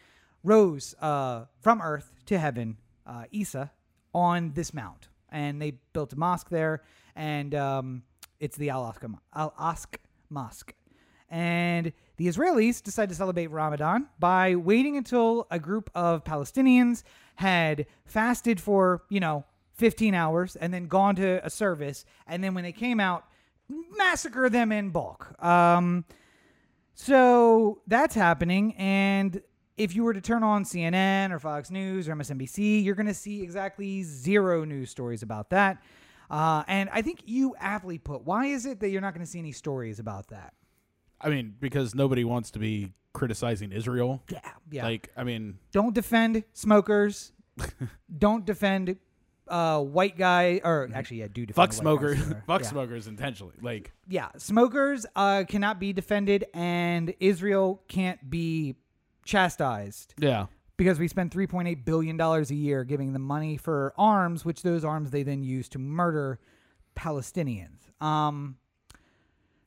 rose uh, from earth to heaven, uh, Isa, on this mount, and they built a mosque there, and um, it's the Al Aqsa Mosque. And the Israelis decided to celebrate Ramadan by waiting until a group of Palestinians had fasted for, you know, 15 hours and then gone to a service. And then when they came out, massacre them in bulk. Um, so that's happening. And if you were to turn on CNN or Fox News or MSNBC, you're going to see exactly zero news stories about that. Uh, and I think you aptly put, why is it that you're not going to see any stories about that? I mean, because nobody wants to be criticizing Israel. Yeah. Yeah. Like, I mean, don't defend smokers. don't defend uh, white guy, or actually, yeah, do defend fuck smokers, fuck yeah. smokers intentionally. Like, Yeah, smokers uh, cannot be defended, and Israel can't be chastised yeah, because we spend 3.8 billion dollars a year giving them money for arms, which those arms they then use to murder Palestinians. Um,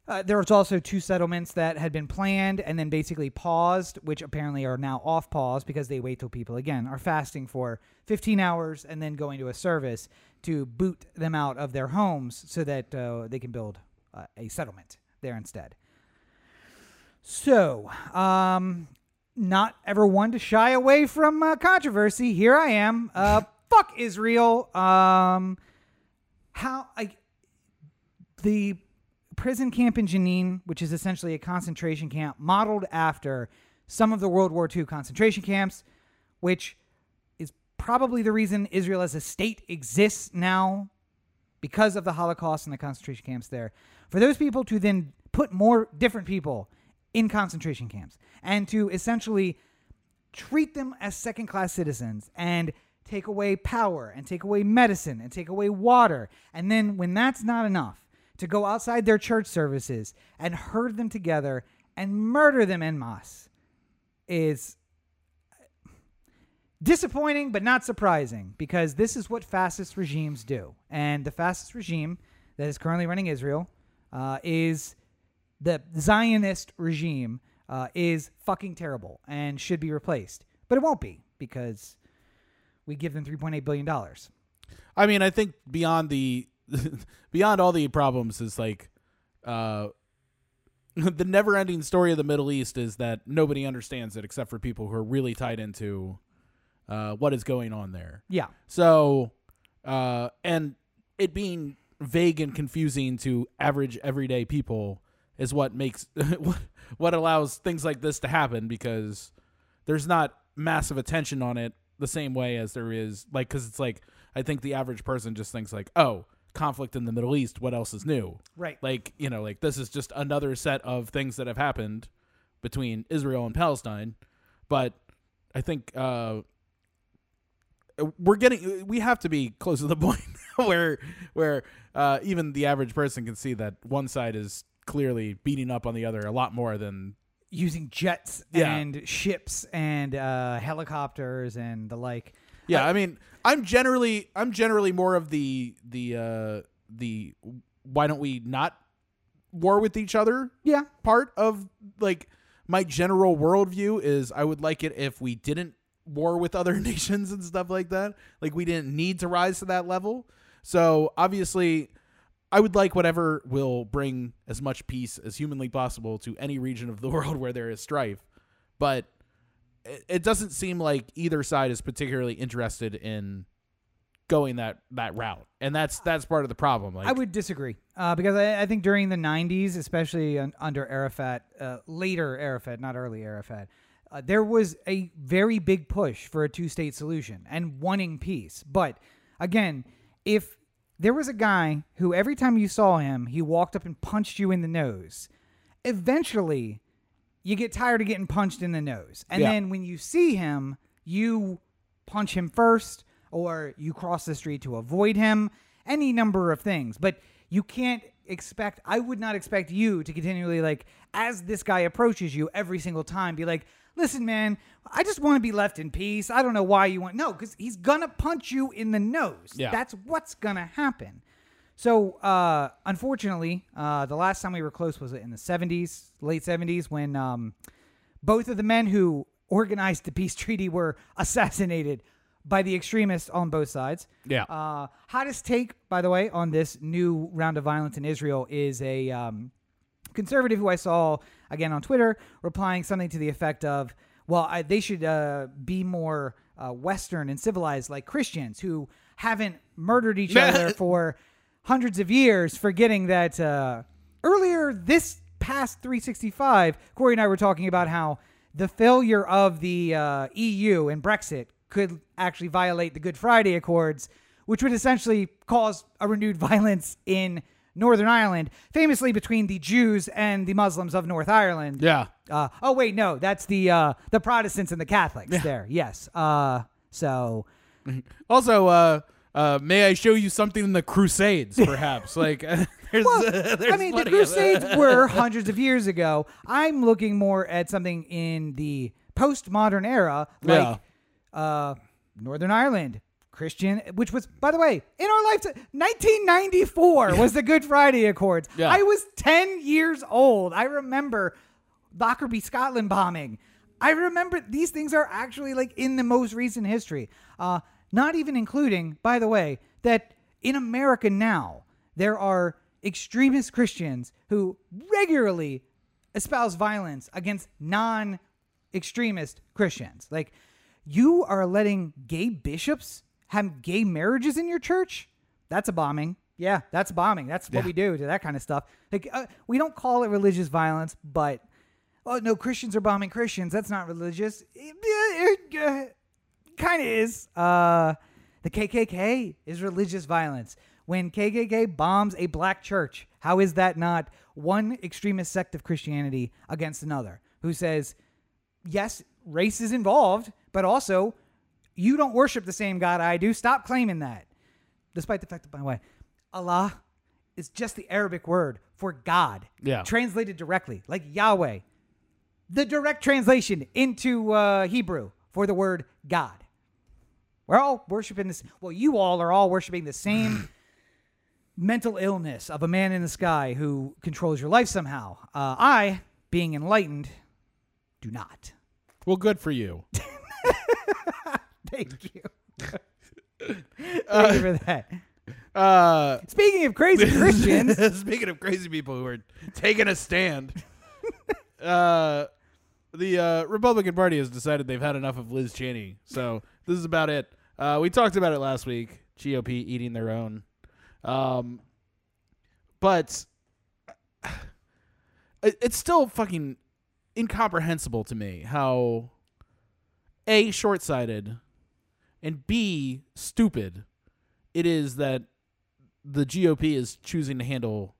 uh, there was also two settlements that had been planned and then basically paused, which apparently are now off pause because they wait till people again are fasting for 15 hours and then going to a service to boot them out of their homes so that uh, they can build uh, a settlement there instead. So, um, not ever one to shy away from uh, controversy. Here I am. Uh, fuck Israel. Um, how I the prison camp in Jenin, which is essentially a concentration camp modeled after some of the World War II concentration camps, which is probably the reason Israel as a state exists now because of the Holocaust and the concentration camps there. For those people to then put more different people in concentration camps and to essentially treat them as second class citizens and take away power and take away medicine and take away water. And then, when that's not enough, to go outside their church services and herd them together and murder them en masse is disappointing but not surprising because this is what fascist regimes do. And the fascist regime that is currently running Israel uh, is the Zionist regime uh, is fucking terrible and should be replaced. But it won't be because we give them $3.8 billion. I mean, I think beyond the beyond all the problems is like uh the never-ending story of the Middle East is that nobody understands it except for people who are really tied into uh, what is going on there. Yeah. So, uh, and it being vague and confusing to average everyday people is what makes what what allows things like this to happen because there's not massive attention on it the same way as there is like because it's like I think the average person just thinks like oh conflict in the Middle East what else is new Right. like you know like this is just another set of things that have happened between Israel and Palestine but I think uh we're getting we have to be close to the point where where uh even the average person can see that one side is clearly beating up on the other a lot more than Using jets Yeah. and ships and uh, helicopters and the like. yeah I mean I'm generally I'm generally more of the the uh the why don't we not war with each other Yeah. part of like my general worldview is I would like it if we didn't war with other nations and stuff like that. Like we didn't need to rise to that level. So obviously, I would like whatever will bring as much peace as humanly possible to any region of the world where there is strife. But it, it doesn't seem like either side is particularly interested in going that that route, and that's that's part of the problem. Like I would disagree uh, because I, I think during the 90s, especially un, under Arafat, uh, later Arafat, not early Arafat, uh, there was a very big push for a two state solution and wanting peace. But again, if there was a guy who every time you saw him, he walked up and punched you in the nose, eventually you get tired of getting punched in the nose. And Yeah. then when you see him, you punch him first or you cross the street to avoid him, any number of things. But you can't expect, I would not expect you to continually, like, as this guy approaches you every single time, be like, listen, man, I just want to be left in peace. I don't know why you want, no, because he's going to punch you in the nose. Yeah. That's what's going to happen. So, uh, unfortunately, uh, the last time we were close was in the 70s, late 70s, when um, both of the men who organized the peace treaty were assassinated by the extremists on both sides. Yeah. Uh, hottest take, by the way, on this new round of violence in Israel is a um, conservative who I saw again on Twitter replying something to the effect of, "Well, I, they should uh, be more uh, Western and civilized, like Christians who haven't murdered each other for hundreds of years, forgetting that uh, earlier this past 365, Corey and I were talking about how the failure of the uh, EU and Brexit could actually violate the Good Friday Accords, which would essentially cause a renewed violence in Northern Ireland, famously between the Jews and the Muslims of North Ireland. yeah. Uh, oh wait, no, that's the uh, the Protestants and the Catholics there. Yes. Uh, so Also, uh, uh, may I show you something in the Crusades, perhaps? like, there's, Well, there's I mean, the Crusades were hundreds of years ago. I'm looking more at something in the postmodern era, like uh, Northern Ireland, Christian, which was, by the way, in our lifetime, 1994 was the Good Friday Accords. Yeah. I was 10 years old. I remember Lockerbie, Scotland bombing. I remember these things are actually like in the most recent history. Uh, not even including, by the way, that in America now, there are extremist Christians who regularly espouse violence against non extremist Christians. Like, you are letting gay bishops have gay marriages in your church? That's a bombing. Yeah, that's a bombing. That's what Yeah. we do to that kind of stuff. Like, uh, we don't call it religious violence, but oh no, Christians are bombing Christians. That's not religious. Eh, eh, eh, kind of is. Uh, the KKK is religious violence. When KKK bombs a black church, how is that not one extremist sect of Christianity against another who says, yes, race is involved, but also you don't worship the same God I do. Stop claiming that. Despite the fact that, by the way, Allah is just the Arabic word for God. Yeah. Translated directly, like Yahweh. The direct translation into uh, Hebrew for the word God. We're all worshiping this. Well, you all are all worshiping the same mental illness of a man in the sky who controls your life somehow. Uh, I, being enlightened, do not. Well, good for you. Thank you. Thank you for that. Uh, Speaking of crazy Christians, speaking of crazy people who are taking a stand, uh, the uh, Republican Party has decided they've had enough of Liz Cheney. So this is about it. Uh, we talked about it last week. GOP eating their own. Um, but it, it's still fucking incomprehensible to me how a short-sighted and b stupid it is that the GOP is choosing to handle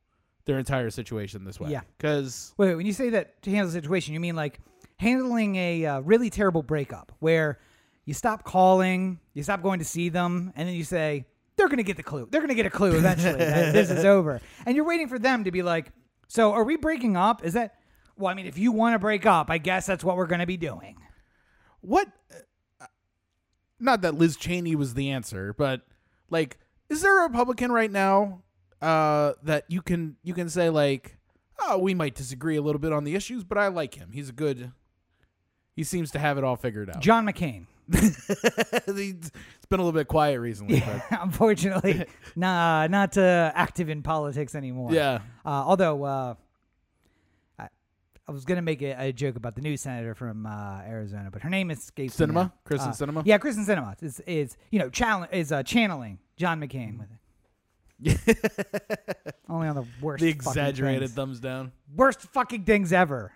their entire situation this way. Yeah. because wait, when you say that to handle the situation, you mean like handling a uh, really terrible breakup where you stop calling, you stop going to see them, and then you say, they're going to get the clue. They're going to get a clue eventually that this is over. And you're waiting for them to be like, so are we breaking up? Is that, well, I mean, if you want to break up, I guess that's what we're going to be doing. what? uh, Not that Liz Cheney was the answer, but like, is there a Republican right now uh, that you can you can say like, oh, we might disagree a little bit on the issues, but I like him. He's a good. He seems to have it all figured out. John McCain. It's been a little bit quiet recently, but Unfortunately, nah, not uh, active in politics anymore. yeah. Uh, although uh, I, I was gonna make a, a joke about the new senator from uh, Arizona, but her name escapes me Sinema? now. Kyrsten Uh, Sinema? Yeah, Kyrsten Sinema is is you know challenge is uh, channeling John McCain with it. Only on the worst, the exaggerated thumbs down. worst fucking things ever.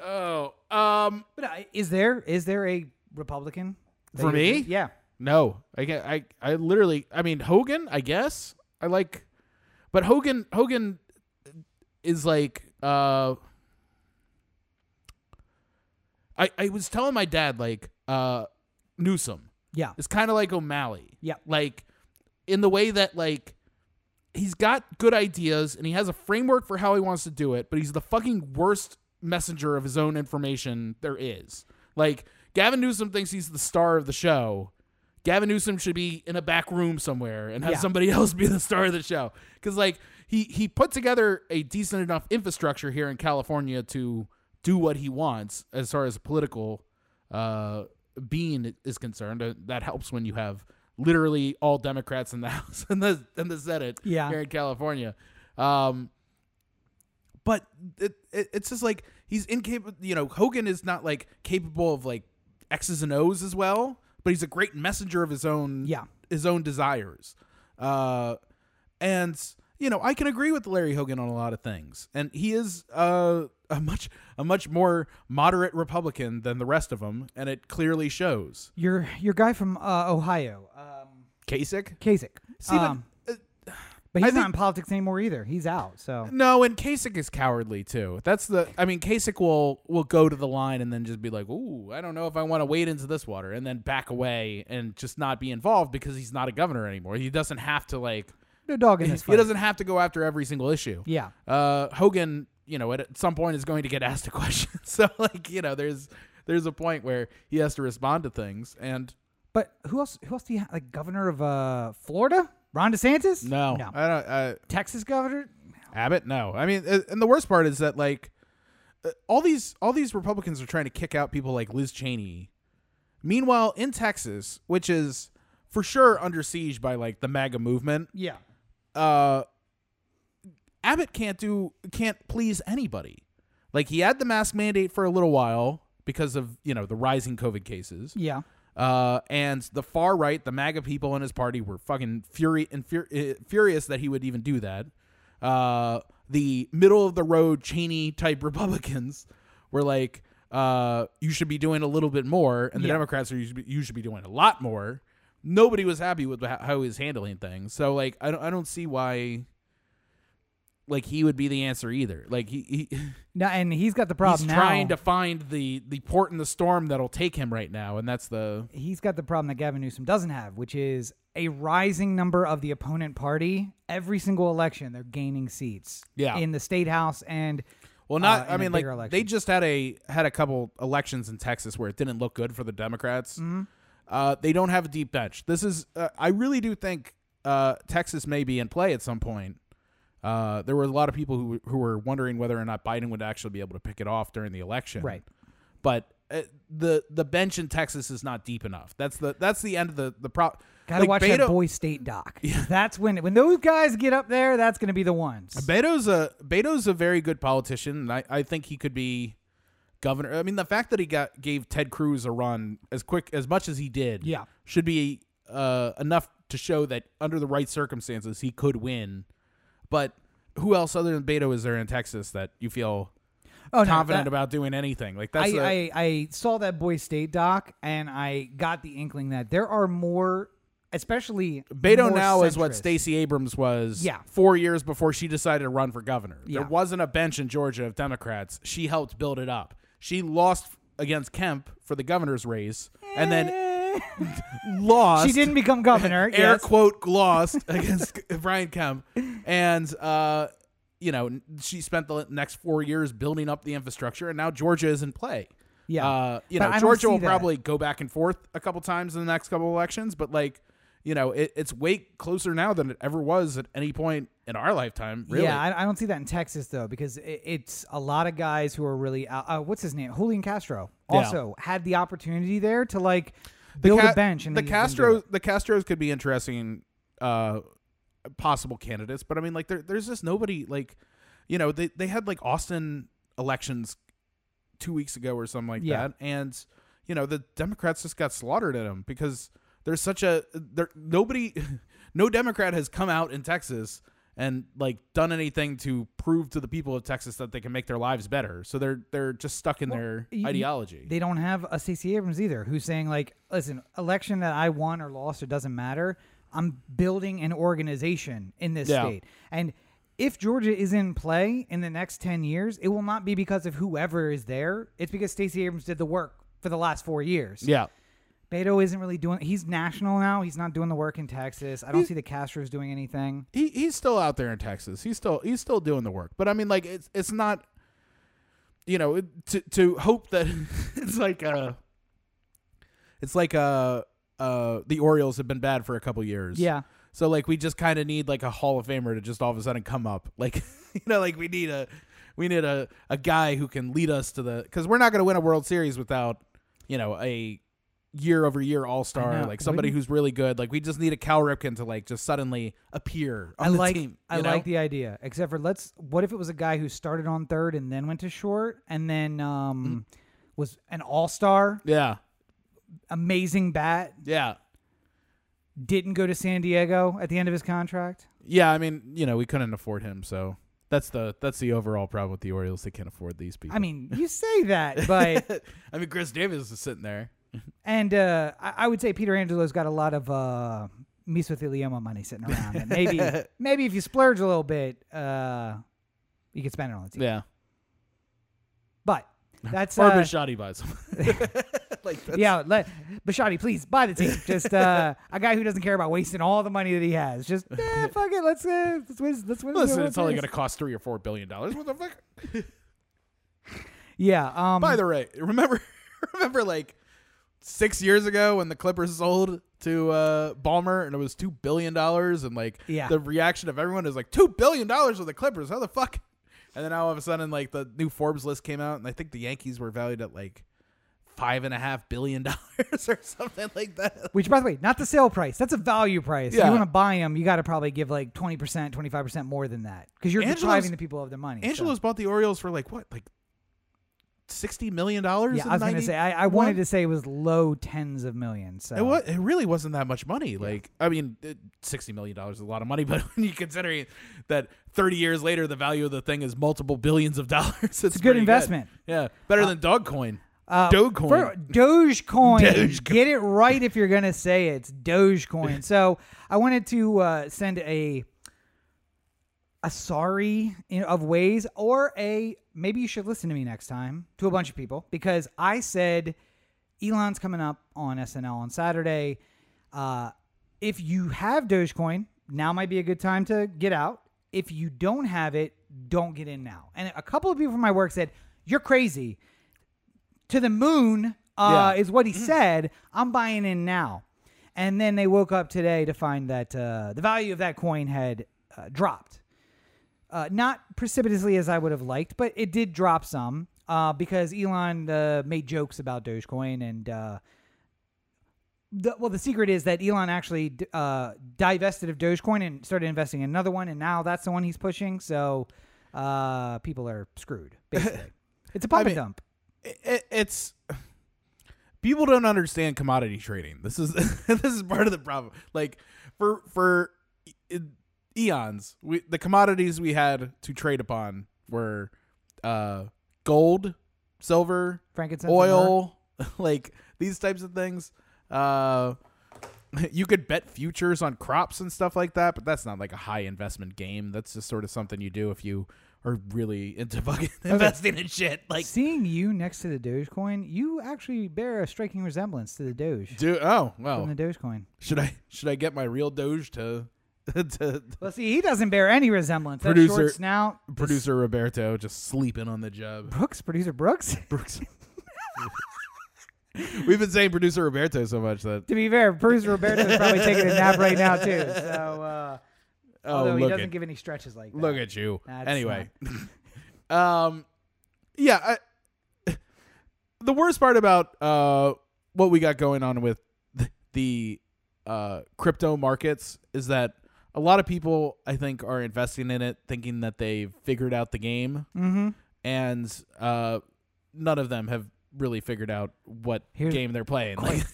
Oh, um, But uh, is there is there a Republican that For you me? Yeah, No, I get, I I literally I mean Hogan, I guess. I like but Hogan Hogan is like uh I I was telling my dad like uh Newsom yeah, is kind of like O'Malley. Yeah. Like in the way that like he's got good ideas and he has a framework for how he wants to do it, but he's the fucking worst messenger of his own information there is. Like Gavin Newsom thinks he's the star of the show. Gavin Newsom should be in a back room somewhere and have Yeah. somebody else be the star of the show. Cuz like he he put together a decent enough infrastructure here in California to do what he wants as far as political uh being is concerned. Uh, that helps when you have literally all Democrats in the House and the and the Senate Yeah. here in California. Um, but it, it, it's just like he's incapable. You know, Hogan is not like capable of like X's and O's as well, but he's a great messenger of his own Yeah. his own desires. Uh, and you know, I can agree with Larry Hogan on a lot of things, and he is uh, a much a much more moderate Republican than the rest of them, and it clearly shows. your your guy from uh, Ohio, um, Kasich, Kasich. see, Um, but he's not in politics anymore either. He's out. So No, and Kasich is cowardly too. That's the. I mean, Kasich will will go to the line and then just be like, "Ooh, I don't know if I want to wade into this water," and then back away and just not be involved because he's not a governor anymore. He doesn't have to like. no dog in this He fight. doesn't have to go after every single issue. Yeah. Uh, Hogan, you know, at some point is going to get asked a question. so like, you know, there's there's a point where he has to respond to things, and But who else? Who else do you have? Like governor of uh, Florida, Ron DeSantis? no, no. I don't. I, Texas governor? Abbott, no. I mean, uh, and the worst part is that like uh, all these all these Republicans are trying to kick out people like Liz Cheney. Meanwhile, in Texas, which is for sure under siege by like the MAGA movement, Yeah. uh, Abbott can't do can't please anybody. Like he had the mask mandate for a little while because of you know the rising COVID cases. Yeah. Uh, and the far right, the MAGA people in his party were fucking fury and fur- uh, furious that he would even do that. Uh, the middle of the road Cheney type Republicans were like, uh, you should be doing a little bit more, and the Yeah. Democrats are you should, be, you should be doing a lot more. Nobody was happy with how how he was handling things. So like I don't I don't see why like he would be the answer either. Like he, he No, and he's got the problem he's now. trying to find the the port in the storm that'll take him right now, and that's the he's got the problem that Gavin Newsom doesn't have, which is a rising number of the opponent party. Every single election, they're gaining seats. Yeah. in the state house and well not uh, I mean like bigger they just had a had a couple elections in Texas where it didn't look good for the Democrats. Mm-hmm. Uh, they don't have a deep bench. This is uh, I really do think uh, Texas may be in play at some point. Uh, there were a lot of people who who were wondering whether or not Biden would actually be able to pick it off during the election. Right. But uh, the the bench in Texas is not deep enough. That's the that's the end of the the pro. gotta like watch Beto, that Boy State doc. Yeah. That's when when those guys get up there, that's going to be the ones. Beto's a Beto's a very good politician, and I, I think he could be governor. I mean, the fact that he got gave Ted Cruz a run as quick as much as he did, Yeah. should be uh, enough to show that under the right circumstances he could win. But who else other than Beto is there in Texas that you feel oh, no, confident that- about doing anything? Like that's I, I, I saw that Boy State doc, and I got the inkling that there are more, especially Beto now is what. Stacey Abrams was Yeah. four years before she decided to run for governor. Yeah. There wasn't a bench in Georgia of Democrats. She helped build it up. She lost against Kemp for the governor's race and then Eh. Lost. She didn't become governor. air yes. quote lost against Brian Kemp. And, uh, you know, she spent the next four years building up the infrastructure, and now Georgia is in play. Yeah. Uh, you But know, Georgia will that. probably go back and forth a couple times in the next couple elections, but like, you know, it, it's way closer now than it ever was at any point in our lifetime. Really? Yeah, I, I don't see that in Texas though, because it, it's a lot of guys who are really. Uh, uh, what's his name? Julian Castro Yeah. also had the opportunity there to like build Ca- a bench, and the they just didn't do Castros, the Castros could be interesting, uh, possible candidates, but I mean, like, there, there's just nobody like, you know, they they had like Austin elections two weeks ago or something like Yeah. that, and you know, the Democrats just got slaughtered at them because there's such a there nobody, no Democrat has come out in Texas and like done anything to prove to the people of Texas that they can make their lives better. So they're they're just stuck in their y- y- ideology. They don't have a Stacey Abrams either, who's saying like, listen, election that I won or lost, it doesn't matter. I'm building an organization in this Yeah. state, and if Georgia is in play in the next ten years, it will not be because of whoever is there. It's because Stacey Abrams did the work for the last four years. yeah. Beto isn't really doing. He's national now. He's not doing the work in Texas. I don't see the Castros doing anything. he he's still out there in Texas. He's still he's still doing the work. But I mean, like it's it's not, you know, to to hope that it's like uh it's like uh uh the Orioles have been bad for a couple years. Yeah, So like we just kind of need like a Hall of Famer to just all of a sudden come up. Like you know, like we need a we need a a guy who can lead us to the because we're not going to win a World Series without you know a year over year All Star like somebody who's really good. Like we just need a Cal Ripken to like just suddenly appear on I the like. team. I you know? like the idea. Except for let's. What if it was a guy who started on third and then went to short and then um Mm. was an all star, yeah amazing bat, yeah didn't go to San Diego at the end of his contract. yeah. I mean you know we couldn't afford him, so that's the that's the overall problem with the Orioles. They can't afford these people. I mean, you say that, but I mean Chris Davis is sitting there. And uh, I, I would say Peter Angelos got a lot of uh, mesothelioma money sitting around. and maybe maybe if you splurge a little bit, uh, you could spend it on the team. Yeah. But that's Or uh, Bisciotti buys them. like that's, yeah. Let Bisciotti, please buy the team. Just uh, a guy who doesn't care about wasting all the money that he has. Just eh, fuck it. Let's uh, let's win. Let's win. Listen, it's only going to cost three or four billion dollars. What the fuck? Yeah. Um. By the way, remember, remember, like six years ago when the Clippers sold to uh, Ballmer and it was two billion dollars, and like Yeah. the reaction of everyone is like two billion dollars with the Clippers. How the fuck? And then all of a sudden, like the new Forbes list came out, and I think the Yankees were valued at like five and a half billion dollars or something like that. which, by the way, not the sale price. That's a value price. If you want to buy them, you got to probably give like twenty percent, twenty five percent more than that because you're Angelos- depriving the people of their money. so- Angelos bought the Orioles for like what, like sixty million dollars. Yeah, I was going to say I, I wanted to say it was low tens of millions. So It, wa- it really wasn't that much money. Like, I mean, it, sixty million dollars is a lot of money, but when you consider that thirty years later the value of the thing is multiple billions of dollars, it's, it's a good investment. Yeah, better than Dogecoin. Uh, Dogecoin. for- Dogecoin. Dogecoin. Get it right if you're gonna say it. it's Dogecoin. so I wanted to uh, send a a sorry in, of ways, or a maybe you should listen to me next time to a bunch of people because I said Elon's coming up on SNL on Saturday. Uh, if you have Dogecoin, now might be a good time to get out. If you don't have it, don't get in now. And a couple of people from my work said, You're crazy. To the moon uh, Yeah. is what he said. I'm buying in now. And then they woke up today to find that uh, the value of that coin had uh, dropped. Uh, not precipitously as I would have liked, but it did drop some uh, because Elon uh, made jokes about Dogecoin and uh, the, well, the secret is that Elon actually uh, divested of Dogecoin and started investing in another one, and now that's the one he's pushing. So uh, people are screwed. Basically, it's a pump mean- and dump. it, it's people don't understand commodity trading. This is this is part of the problem. Like for for eons, we, the commodities we had to trade upon were uh, gold, silver, Frankincense, oil, like these types of things. Uh, you could bet futures on crops and stuff like that, but that's not like a high investment game. That's just sort of something you do if you are really into fucking investing in shit. Like, Seeing you next to the Dogecoin, you actually bear a striking resemblance to the Doge do oh well. from the Dogecoin. Should I should I get my real Doge to to Well, see, he doesn't bear any resemblance. That Producer- short snout, this- producer Roberto just sleeping on the job? Brooks, producer Brooks. Brooks. We've been saying producer Roberto so much that to be fair, producer Roberto is probably taking a nap right now too. So, uh, oh although he doesn't at give any stretches like that. look at you. That's anyway, um, yeah. I, the worst part about uh what we got going on with the, the uh crypto markets is that a lot of people I think are investing in it thinking that they've figured out the game Mm-hmm. and uh, none of them have really figured out what Here's- game they're playing. Like,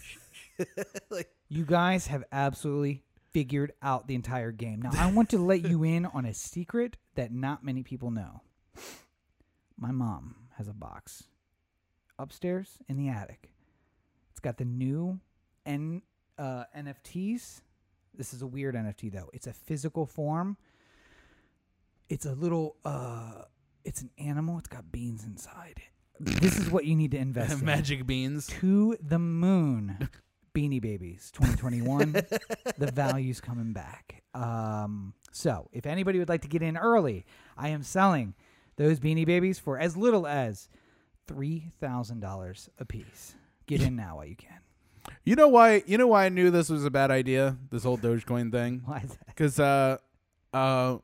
like, You guys have absolutely figured out the entire game. Now, I want to let you in on a secret that not many people know. My mom has a box upstairs in the attic. It's got the new N uh, NFTs. This is a weird NFT though. It's a physical form. It's a little uh it's an animal. It's got beans inside. This is what you need to invest in magic beans. to the moon. Beanie Babies 2021. the value's coming back. Um, so, if anybody would like to get in early, I am selling those Beanie Babies for as little as $3,000 a piece. Get in now while you can. You know why? You know why I knew this was a bad idea. This whole Dogecoin thing. Why is that? Because uh, uh,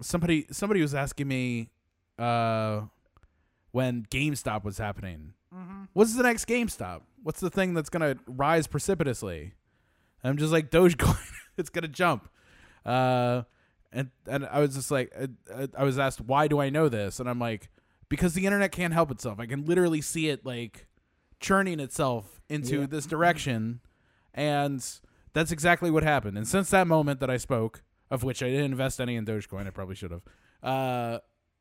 somebody somebody was asking me uh, when GameStop was happening. What's the next GameStop? What's the thing that's gonna rise precipitously? I'm just like Dogecoin. it's gonna jump. Uh, and and I was just like, uh, I was asked why do I know this, and I'm like, because the internet can't help itself. I can literally see it like churning itself into Yeah. this direction, and that's exactly what happened. And since that moment that I spoke, of which I didn't invest any in Dogecoin, I probably should have. Uh,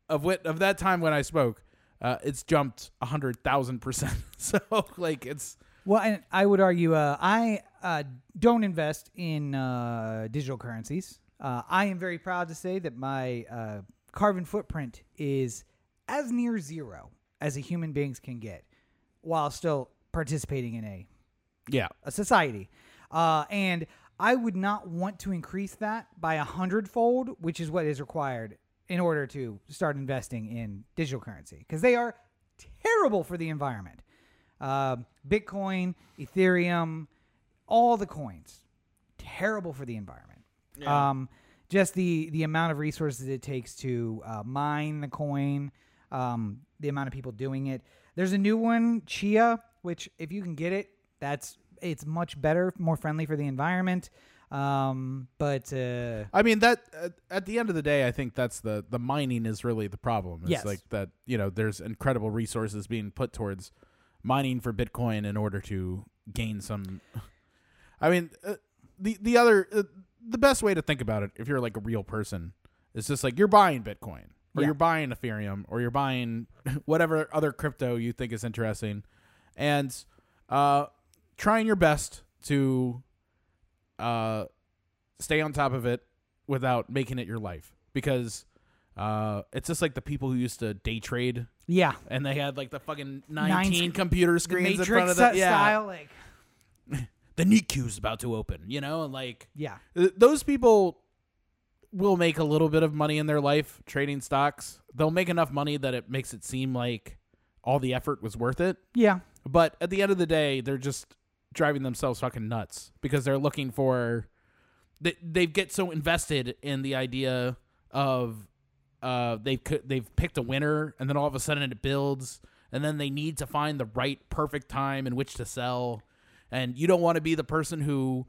of what of that time when I spoke, uh, it's jumped a hundred thousand percent. So like it's Well, and I would argue uh, I uh, don't invest in uh, digital currencies. Uh, I am very proud to say that my uh, carbon footprint is as near zero as a human beings can get, while still participating in a yeah. a society. Uh, and I would not want to increase that by a hundredfold, which is what is required in order to start investing in digital currency because they are terrible for the environment. Um Bitcoin, Ethereum, all the coins, terrible for the environment. Um, just the the amount of resources it takes to uh, mine the coin, um, the amount of people doing it. There's a new one, Chia, which if you can get it, that's it's much better, more friendly for the environment. Um, but uh, I mean that at, at the end of the day, I think that's the the mining is really the problem. It's Yes. like that you know there's incredible resources being put towards mining for Bitcoin in order to gain some. I mean uh, the the other uh, the best way to think about it if you're like a real person is just like you're buying Bitcoin or Yeah. you're buying Ethereum or you're buying whatever other crypto you think is interesting, and uh, trying your best to uh, stay on top of it without making it your life. Because uh, it's just like the people who used to day trade. Yeah, and they had like the fucking Nine 19 sc- computer screens in front of them. Yeah, style, like the NICU's about to open, you know, and like yeah, th- those people will make a little bit of money in their life trading stocks. They'll make enough money that it makes it seem like all the effort was worth it. yeah, But at the end of the day, they're just driving themselves fucking nuts because they're looking for they they get so invested in the idea of uh they've they've picked a winner and then all of a sudden it builds and then they need to find the right perfect time in which to sell and you don't want to be the person who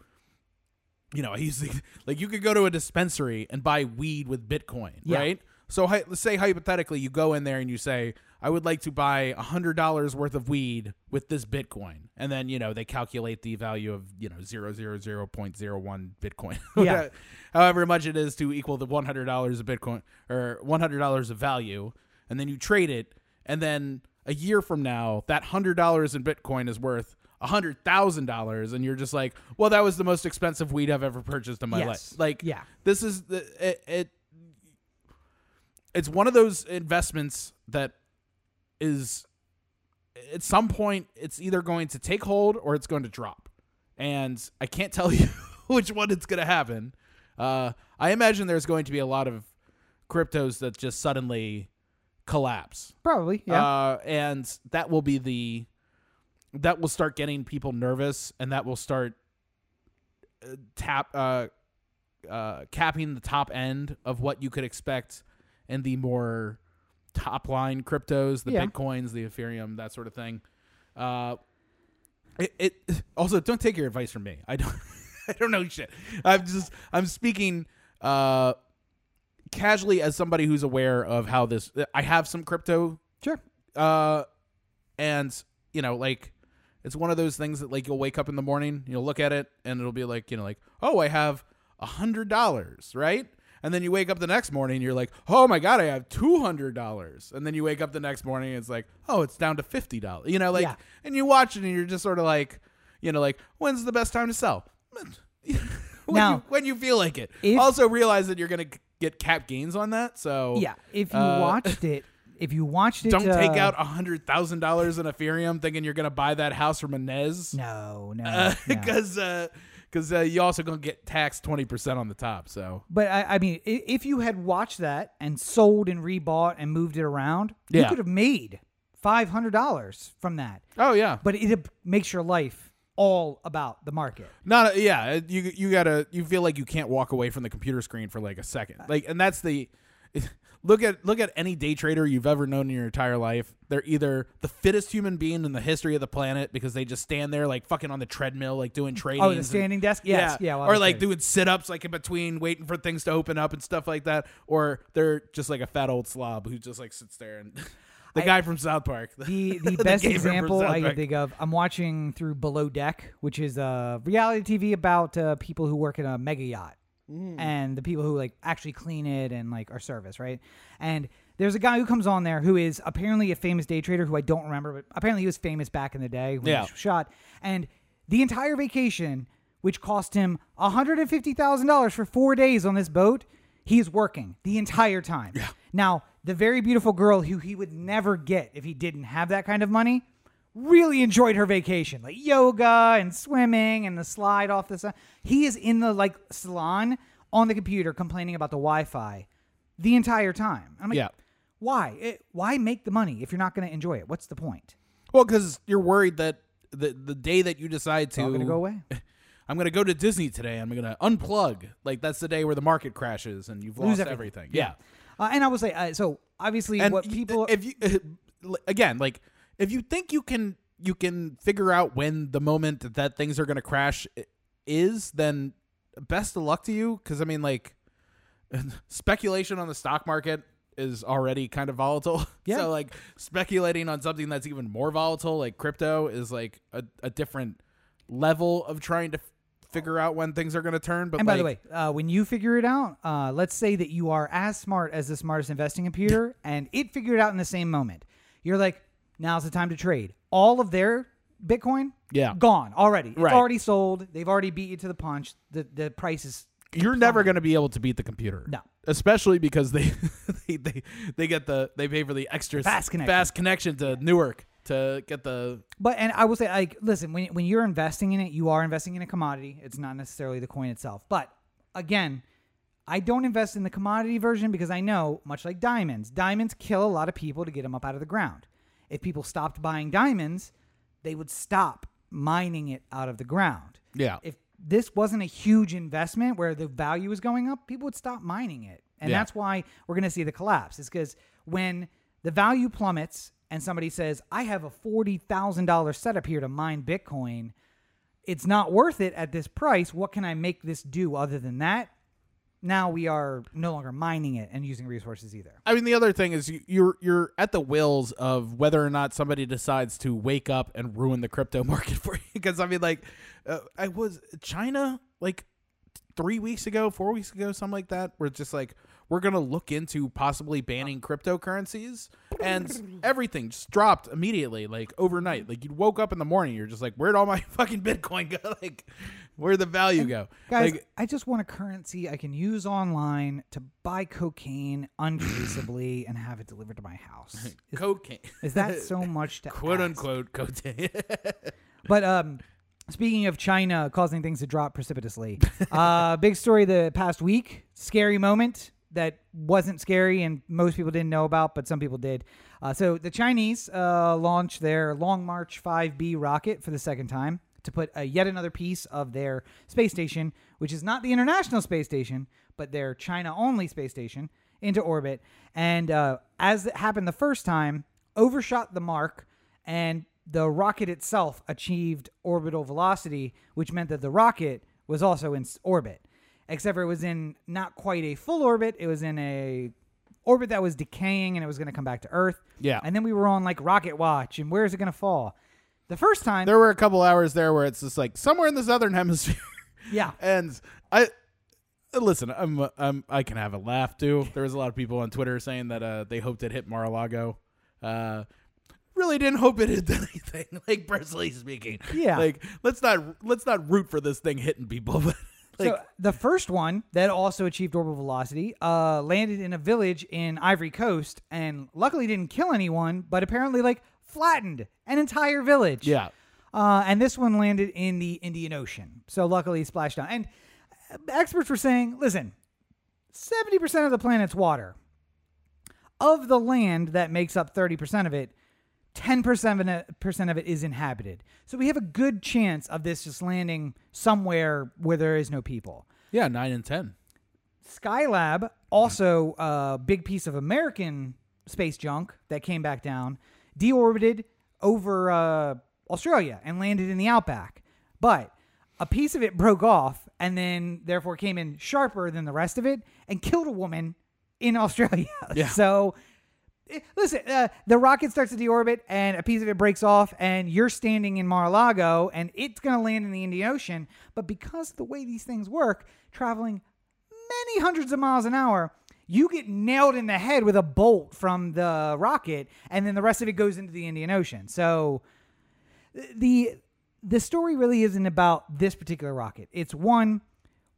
you know he's like, like you could go to a dispensary and buy weed with bitcoin Yeah. right so hy- let's say hypothetically you go in there and you say i would like to buy a hundred dollars worth of weed with this bitcoin and then you know they calculate the value of you know zero zero zero point zero one bitcoin Yeah. however much it is to equal the $100 of bitcoin or $100 of value and then you trade it and then a year from now that $100 in bitcoin is worth $100,000 and you're just like, "Well, that was the most expensive weed I've ever purchased in my Yes. life." Like Yeah. this is the it, it it's one of those investments that is at some point it's either going to take hold or it's going to drop and i can't tell you which one it's going to happen uh, i imagine there's going to be a lot of cryptos that just suddenly collapse probably yeah. uh, and that will be the that will start getting people nervous and that will start uh, tap uh, uh, capping the top end of what you could expect in the more top line cryptos, the Yeah. bitcoins, the Ethereum, that sort of thing. Uh, it, it also don't take your advice from me. I don't I don't know shit. I'm just I'm speaking uh casually as somebody who's aware of how this I have some crypto sure. uh and you know like it's one of those things that like you'll wake up in the morning you'll look at it and it'll be like you know like oh i have a hundred dollars right and then you wake up the next morning and you're like oh my god i have two hundred dollars and then you wake up the next morning and it's like oh it's down to fifty dollars you know like Yeah. and you watch it and you're just sort of like you know like when's the best time to sell when, Now- you, when you feel like it If- also realize that you're gonna get cap gains on that so Yeah. If you uh, watched it, if you watched it, don't uh, take out a hundred thousand dollars in Ethereum thinking you're gonna buy that house from Inez. No, no, Uh, no. because because uh, you also gonna get taxed twenty percent on the top. So But I, I mean, if you had watched that and sold and rebought and moved it around, you could have made five hundred dollars from that. oh yeah, But it makes your life all about the market. not a, yeah. You you gotta you feel like you can't walk away from the computer screen for like a second. Like and that's the. Look at look at any day trader you've ever known in your entire life. They're either the fittest human being in the history of the planet because they just stand there like fucking on the treadmill, like doing trading. Oh, the standing desk. Yes, yeah, well, or like doing sit ups like in between, waiting for things to open up and stuff like that. Or they're just like a fat old slob who just like sits there and the I- guy from South Park. The the The best example I can think of, I'm watching through Below Deck, which is a reality TV about uh, people who work in a mega yacht Mm. and the people who like actually clean it and like are service, right? And there's a guy who comes on there who is apparently a famous day trader who I don't remember, but apparently he was famous back in the day when Yeah. he shot. And the entire vacation, which cost him $150,000 for four days on this boat, he's working the entire time. Yeah. Now, the very beautiful girl who he would never get if he didn't have that kind of money really enjoyed her vacation like yoga and swimming and the slide off the side he is in the like salon on the computer complaining about the wi-fi the entire time i'm like Yeah. why it, why make the money if you're not going to enjoy it what's the point well, because you're worried that the the day that you decide to going to go away I'm gonna go to Disney today. I'm gonna unplug. Like that's the day where the market crashes and you've Lose lost everything. everything. Yeah. uh, and i will say uh, so obviously and what people if you again like if you think you can you can figure out when the moment that things are going to crash is then best of luck to you because I mean, like, speculation on the stock market is already kind of volatile. Yeah. so like speculating on something that's even more volatile, like crypto, is like a, a different level of trying to f- figure out when things are going to turn. But And by the way, uh, when you figure it out, uh, let's say that you are as smart as the smartest investing computer, and it figured out in the same moment. You're like, now's the time to trade. All of their Bitcoin, Yeah. gone already. It's Right. already sold. They've already beat you to the punch. The the price is you're never going to be able to beat the computer. No. especially because they they, they they get the they pay for the extra Fast connection. fast connection to Newark to get the But and I will say, like, listen, when when you're investing in it, you are investing in a commodity. It's not necessarily the coin itself. But again, I don't invest in the commodity version because I know, much like diamonds, diamonds kill a lot of people to get them up out of the ground. If people stopped buying diamonds, they would stop mining it out of the ground. yeah If this wasn't a huge investment where the value is going up, people would stop mining it. And Yeah. that's why we're going to see the collapse. Is because when the value plummets and somebody says, I have a $40,000 setup here to mine Bitcoin, it's not worth it at this price. What can I make this do other than that? Now we are no longer mining it and using resources either. I mean, the other thing is you- you're you're at the wills of whether or not somebody decides to wake up and ruin the crypto market for you. Because I mean, like, uh, I was China like three weeks ago, four weeks ago, something like that. Where it's just like we're gonna look into possibly banning cryptocurrencies, and everything just dropped immediately, like overnight. Like you woke up in the morning, you're just like, where'd all my fucking Bitcoin go? like, where'd the value go? Guys, like, I just want a currency I can use online to buy cocaine untraceably and have it delivered to my house. Is, cocaine, is that so much to quote ask? unquote cocaine. But um, speaking of China causing things to drop precipitously, uh, big story the past week, scary moment that wasn't scary and most people didn't know about, but some people did. Uh, so the Chinese uh, launched their Long March 5B rocket for the second time to put uh, yet another piece of their space station, which is not the International Space Station, but their China-only space station, into orbit. And uh, as it happened the first time, overshot the mark and the rocket itself achieved orbital velocity, which meant that the rocket was also in orbit. Except for it was in not quite a full orbit. It was in a orbit that was decaying and it was going to come back to Earth. Yeah. And then we were on like rocket watch and where is it going to fall? The first time, there were a couple hours there where it's just like somewhere in the southern hemisphere. yeah. and I listen. I'm, I'm I can have a laugh too. There was a lot of people on Twitter saying that uh, they hoped it hit Mar-a-Lago. Uh, really didn't hope it hit anything. Like personally speaking, Yeah. Like let's not let's not root for this thing hitting people. But like so the first one that also achieved orbital velocity uh, landed in a village in Ivory Coast and luckily didn't kill anyone, but apparently like flattened an entire village. yeah, Uh, and this one landed in the Indian Ocean. So luckily it splashed down. And uh, experts were saying, listen, 70% of the planet's water. Of the land that makes up 30% of it, 10% of percent of it is inhabited. So we have a good chance of this just landing somewhere where there is no people. yeah, nine and ten. Skylab, also a big piece of American space junk that came back down, deorbited over uh, Australia and landed in the outback. But a piece of it broke off and then therefore came in sharper than the rest of it and killed a woman in Australia. Yeah. So listen, uh, the rocket starts to deorbit and a piece of it breaks off, and you're standing in Mar-a-Lago, and it's going to land in the Indian Ocean. But because of the way these things work, traveling many hundreds of miles an hour, you get nailed in the head with a bolt from the rocket, and then the rest of it goes into the Indian Ocean. So the the story really isn't about this particular rocket. It's one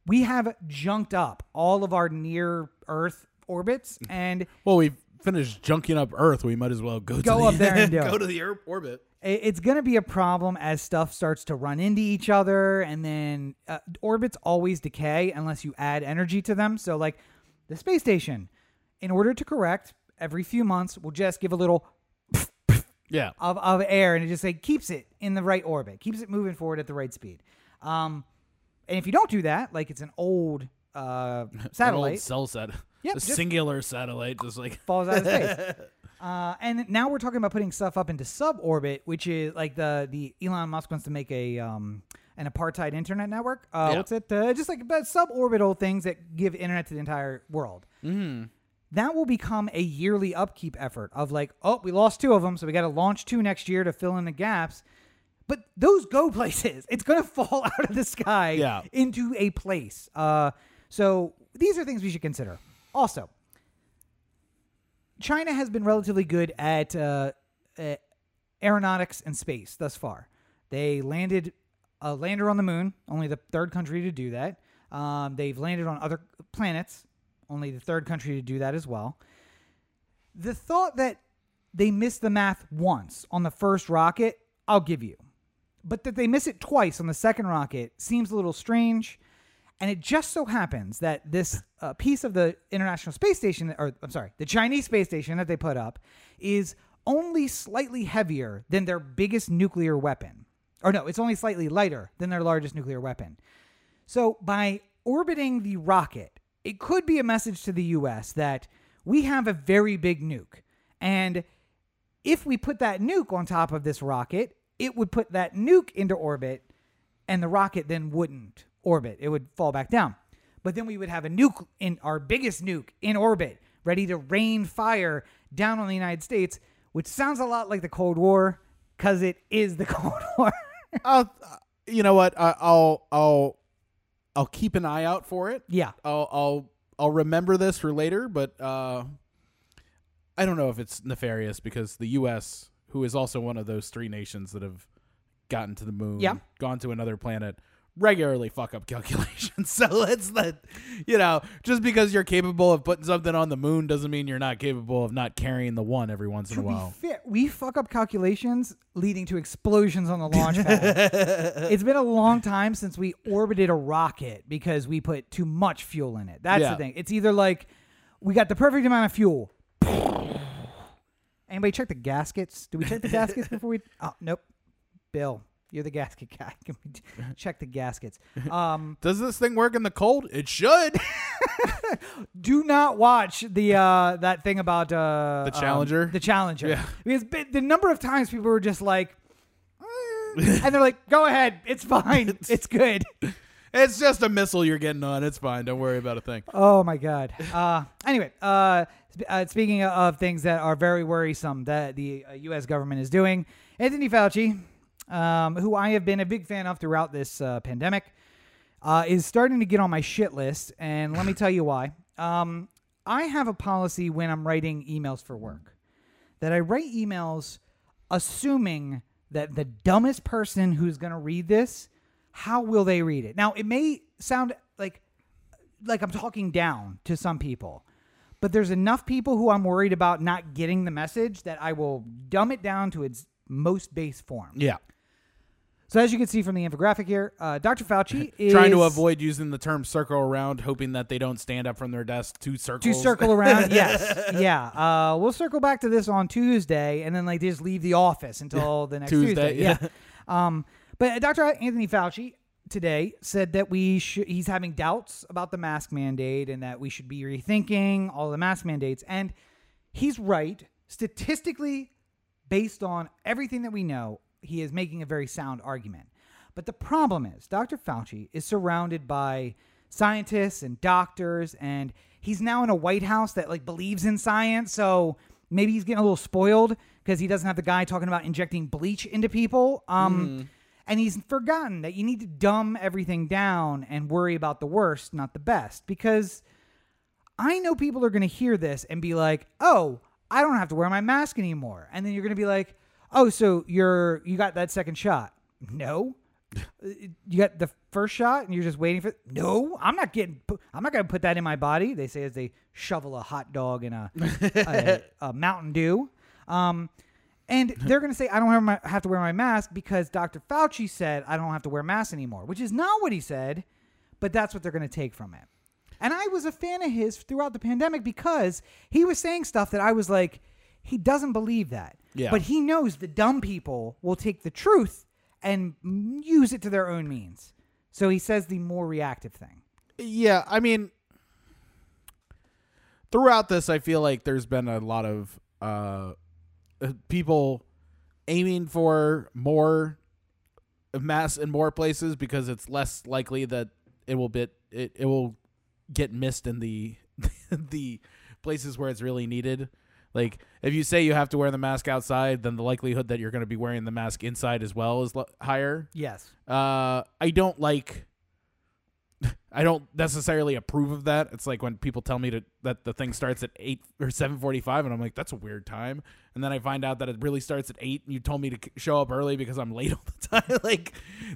we have junked up all of our near Earth orbits, and Well, we've finished junking up Earth. We might as well go Go to the, up there and do go it. to the Earth orbit. it's going to be a problem as stuff starts to run into each other, and then uh, orbits always decay unless you add energy to them. So, like the space station, in order to correct, every few months will just give a little Yeah, of, of air and it just like keeps it in the right orbit, keeps it moving forward at the right speed. Um, and if you don't do that, like it's an old uh, An old satellite cell set. Yep, a just- singular satellite, just like falls out of space. Uh, and now we're talking about putting stuff up into suborbit, which is like the the Elon Musk wants to make a um, an apartheid internet network. Uh, Yeah. What's it? Uh, just like about suborbital things that give internet to the entire world. Mm. That will become a yearly upkeep effort of like, oh, we lost two of them, so we got to launch two next year to fill in the gaps. But those go places. It's going to fall out of the sky Yeah. into a place. Uh, so these are things we should consider. Also, China has been relatively good at uh, aeronautics and space thus far. They landed a lander on the moon, only the third country to do that. Um, they've landed on other planets, only the third country to do that as well. The thought that they missed the math once on the first rocket, I'll give you. But that they miss it twice on the second rocket seems a little strange. And it just so happens that this uh, piece of the International Space Station, or I'm sorry, the Chinese space station that they put up, is only slightly heavier than their biggest nuclear weapon. Or no, it's only slightly lighter than their largest nuclear weapon. So by orbiting the rocket, it could be a message to the US that we have a very big nuke. And if we put that nuke on top of this rocket, it would put that nuke into orbit, and the rocket then wouldn't orbit. It would fall back down. But then we would have a nuke in our biggest nuke in orbit, ready to rain fire down on the United States, which sounds a lot like the Cold War, because it is the Cold War. I'll, uh, you know what? I'll I'll I'll keep an eye out for it. yeah. I'll I'll I'll remember this for later, but uh, I don't know if it's nefarious because the U.S., who is also one of those three nations that have gotten to the moon, Yeah. gone to another planet, regularly fuck up calculations. so let's let you know, just because you're capable of putting something on the moon doesn't mean you're not capable of not carrying the one every once in a while. we fuck up calculations leading to explosions on the launch pad. it's been a long time since we orbited a rocket because we put too much fuel in it. That's Yeah. the thing. It's either like we got the perfect amount of fuel. Anybody check the gaskets? Do we check the gaskets before we? Oh, nope. Bill, you're the gasket guy. Can we check the gaskets? Um, Does this thing work in the cold? It should. do not watch the uh that thing about uh The um, Challenger? the challenger Yeah. because the number of times people were just like "Mm," and they're like go ahead it's fine it's good it's just a missile you're getting on. It's fine. Don't worry about a thing. oh my god uh anyway uh, uh speaking of things that are very worrisome that the uh, us government is doing anthony fauci um, who i have been a big fan of throughout this uh, pandemic uh, is starting to get on my shit list, and let me tell you why. Um, I have a policy when I'm writing emails for work that I write emails assuming that the dumbest person who's going to read this, how will they read it? Now, it may sound like like I'm talking down to some people, but there's enough people who I'm worried about not getting the message that I will dumb it down to its most base form. Yeah. So as you can see from the infographic here, uh, Dr. Fauci is Trying to avoid using the term circle around, hoping that they don't stand up from their desk two circles. to circle around. yes, yeah. Uh, we'll circle back to this on Tuesday, and then like just leave the office until the next Tuesday, Tuesday. Yeah. um, but Dr. Anthony Fauci today said that we should. He's having doubts about the mask mandate, and that we should be rethinking all the mask mandates. And he's right. Statistically, based on everything that we know, he is making a very sound argument. But the problem is, Dr. Fauci is surrounded by scientists and doctors, and he's now in a White House that like believes in science. So maybe he's getting a little spoiled because he doesn't have the guy talking about injecting bleach into people. Um, and he's forgotten that you need to dumb everything down and worry about the worst, not the best, because I know people are going to hear this and be like, "Oh, I don't have to wear my mask anymore," and then you're going to be like, "Oh, so you're you got that second shot?" No, you got the first shot and you're just waiting for. No, I'm not getting. I'm not going to put that in my body. They say as they shovel a hot dog in a a, a Mountain Dew. Um, and they're going to say, I don't have, my, have to wear my mask because Dr. Fauci said I don't have to wear masks anymore, which is not what he said, but that's what they're going to take from it. And I was a fan of his throughout the pandemic because he was saying stuff that I was like, he doesn't believe that. Yeah. But he knows the dumb people will take the truth and use it to their own means. So he says the more reactive thing. Yeah, I mean, throughout this, I feel like there's been a lot of uh, uh, people aiming for more mass in more places because it's less likely that it will bit it, it will get missed in the the places where it's really needed. Like if you say you have to wear the mask outside, then the likelihood that you're going to be wearing the mask inside as well is l- higher. Yes. Uh, I don't like. I don't necessarily approve of that. It's like when people tell me to that the thing starts at eight or seven forty five, and I'm like, that's a weird time. And then I find out that it really starts at eight, and you told me to show up early because I'm late all the time. like,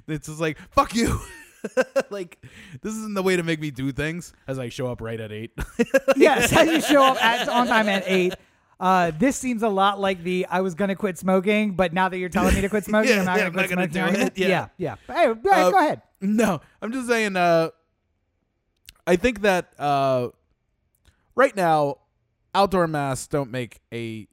it's just like fuck you. like, this isn't the way to make me do things. As I show up right at eight. yes, as you show up at, on time at eight. Uh, this seems a lot like the I was gonna quit smoking, but now that you're telling me to quit smoking, Yeah, I'm not yeah, quit smoking. do argument. it, yeah. yeah, yeah. But hey, go ahead, Uh, go ahead. No, I'm just saying. Uh, I think that uh, right now, outdoor masks don't make a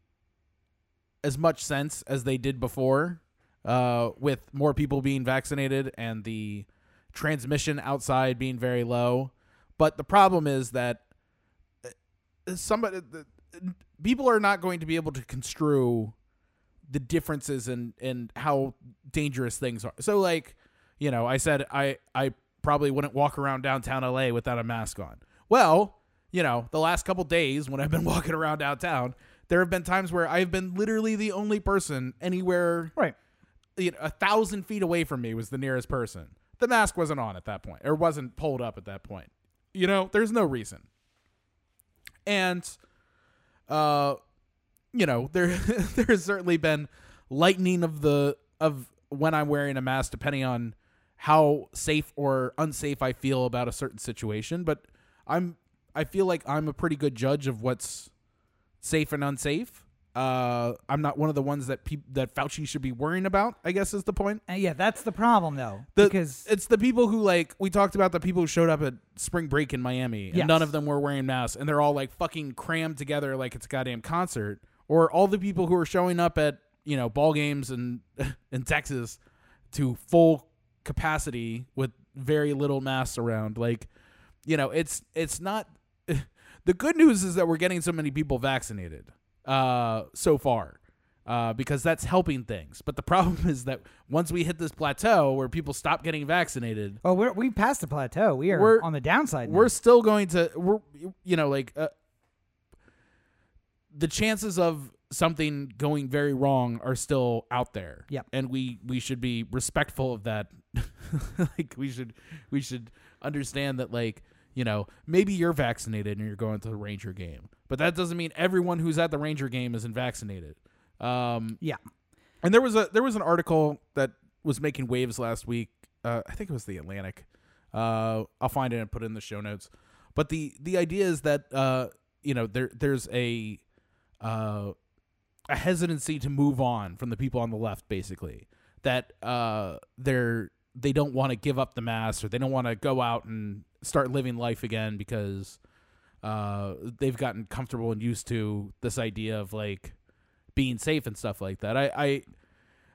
as much sense as they did before. Uh, with more people being vaccinated and the transmission outside being very low, but the problem is that uh, somebody, the, people are not going to be able to construe the differences and in how dangerous things are. So like, you know, I said I I probably wouldn't walk around downtown LA without a mask on. Well, you know, the last couple days when I've been walking around downtown, there have been times where I've been literally the only person anywhere Right. you know, a thousand feet away from me was the nearest person. The mask wasn't on at that point, or wasn't pulled up at that point. You know, there's no reason. And, uh, you know, there there has certainly been lightening of the of when I'm wearing a mask, depending on how safe or unsafe I feel about a certain situation. But I'm I feel like I'm a pretty good judge of what's safe and unsafe. Uh, I'm not one of the ones that peop- that Fauci should be worrying about. I guess is the point. And yeah, that's the problem though, The, because it's the people who like we talked about the people who showed up at spring break in Miami and Yes. none of them were wearing masks and they're all like fucking crammed together like it's a goddamn concert. Or all the people who are showing up at you know ball games in in Texas to full capacity with very little masks around. Like you know it's it's not. the good news is that we're getting so many people vaccinated uh, so far uh, because that's helping things. But the problem is that once we hit this plateau where people stop getting vaccinated, oh, we're we passed the plateau. We are We're- on the downside. now. we're still going to we're you know like uh, the chances of something going very wrong are still out there. Yep. And we we should be respectful of that. like we should we should understand that like, you know, maybe you're vaccinated and you're going to the Ranger game. But that doesn't mean everyone who's at the Ranger game isn't vaccinated. Um yeah. and there was a there was an article that was making waves last week. Uh, I think it was the Atlantic. Uh, I'll find it and put it in the show notes. But the the idea is that uh, you know there there's a uh, a hesitancy to move on from the people on the left, basically that uh, they're they don't want to give up the mask or they don't want to go out and start living life again because uh, they've gotten comfortable and used to this idea of like being safe and stuff like that. I I,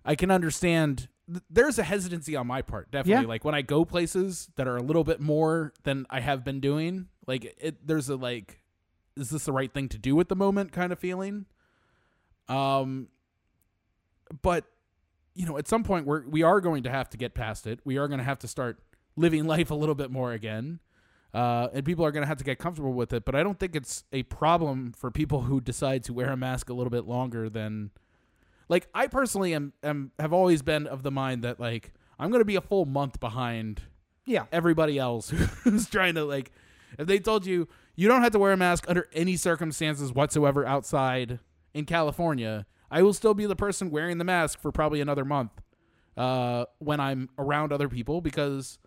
I can understand. th- There's a hesitancy on my part, definitely. Yeah. Like when I go places that are a little bit more than I have been doing, like it. There's a like, is this the right thing to do at the moment? Kind of feeling. Um, but you know, at some point we're we are going to have to get past it. We are going to have to start living life a little bit more again. Uh, and people are going to have to get comfortable with it. But I don't think it's a problem for people who decide to wear a mask a little bit longer than, like, I personally am, am have always been of the mind that like I'm going to be a full month behind Yeah. everybody else who's trying to like. If they told you you don't have to wear a mask under any circumstances whatsoever outside in California, I will still be the person wearing the mask for probably another month uh, when I'm around other people because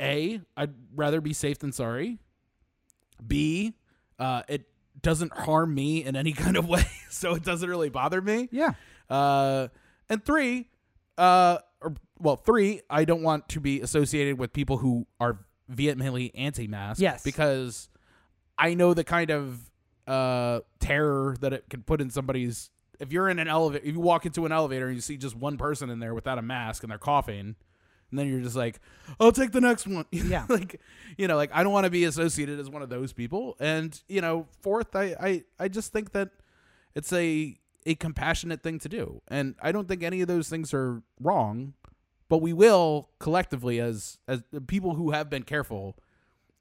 a I'd rather be safe than sorry. B uh, it doesn't harm me in any kind of way, so it doesn't really bother me. Yeah. Uh, and three, uh, or well, three, I don't want to be associated with people who are vehemently anti-mask. Yes. because I know the kind of uh terror that it can put in somebody's. If you're in an elevator, if you walk into an elevator and you see just one person in there without a mask and they're coughing, and then you're just like, "I'll take the next one." Yeah. like you know, like I don't want to be associated as one of those people. And you know, fourth, I I I just think that it's a a compassionate thing to do, and I don't think any of those things are wrong. but we will collectively as as the people who have been careful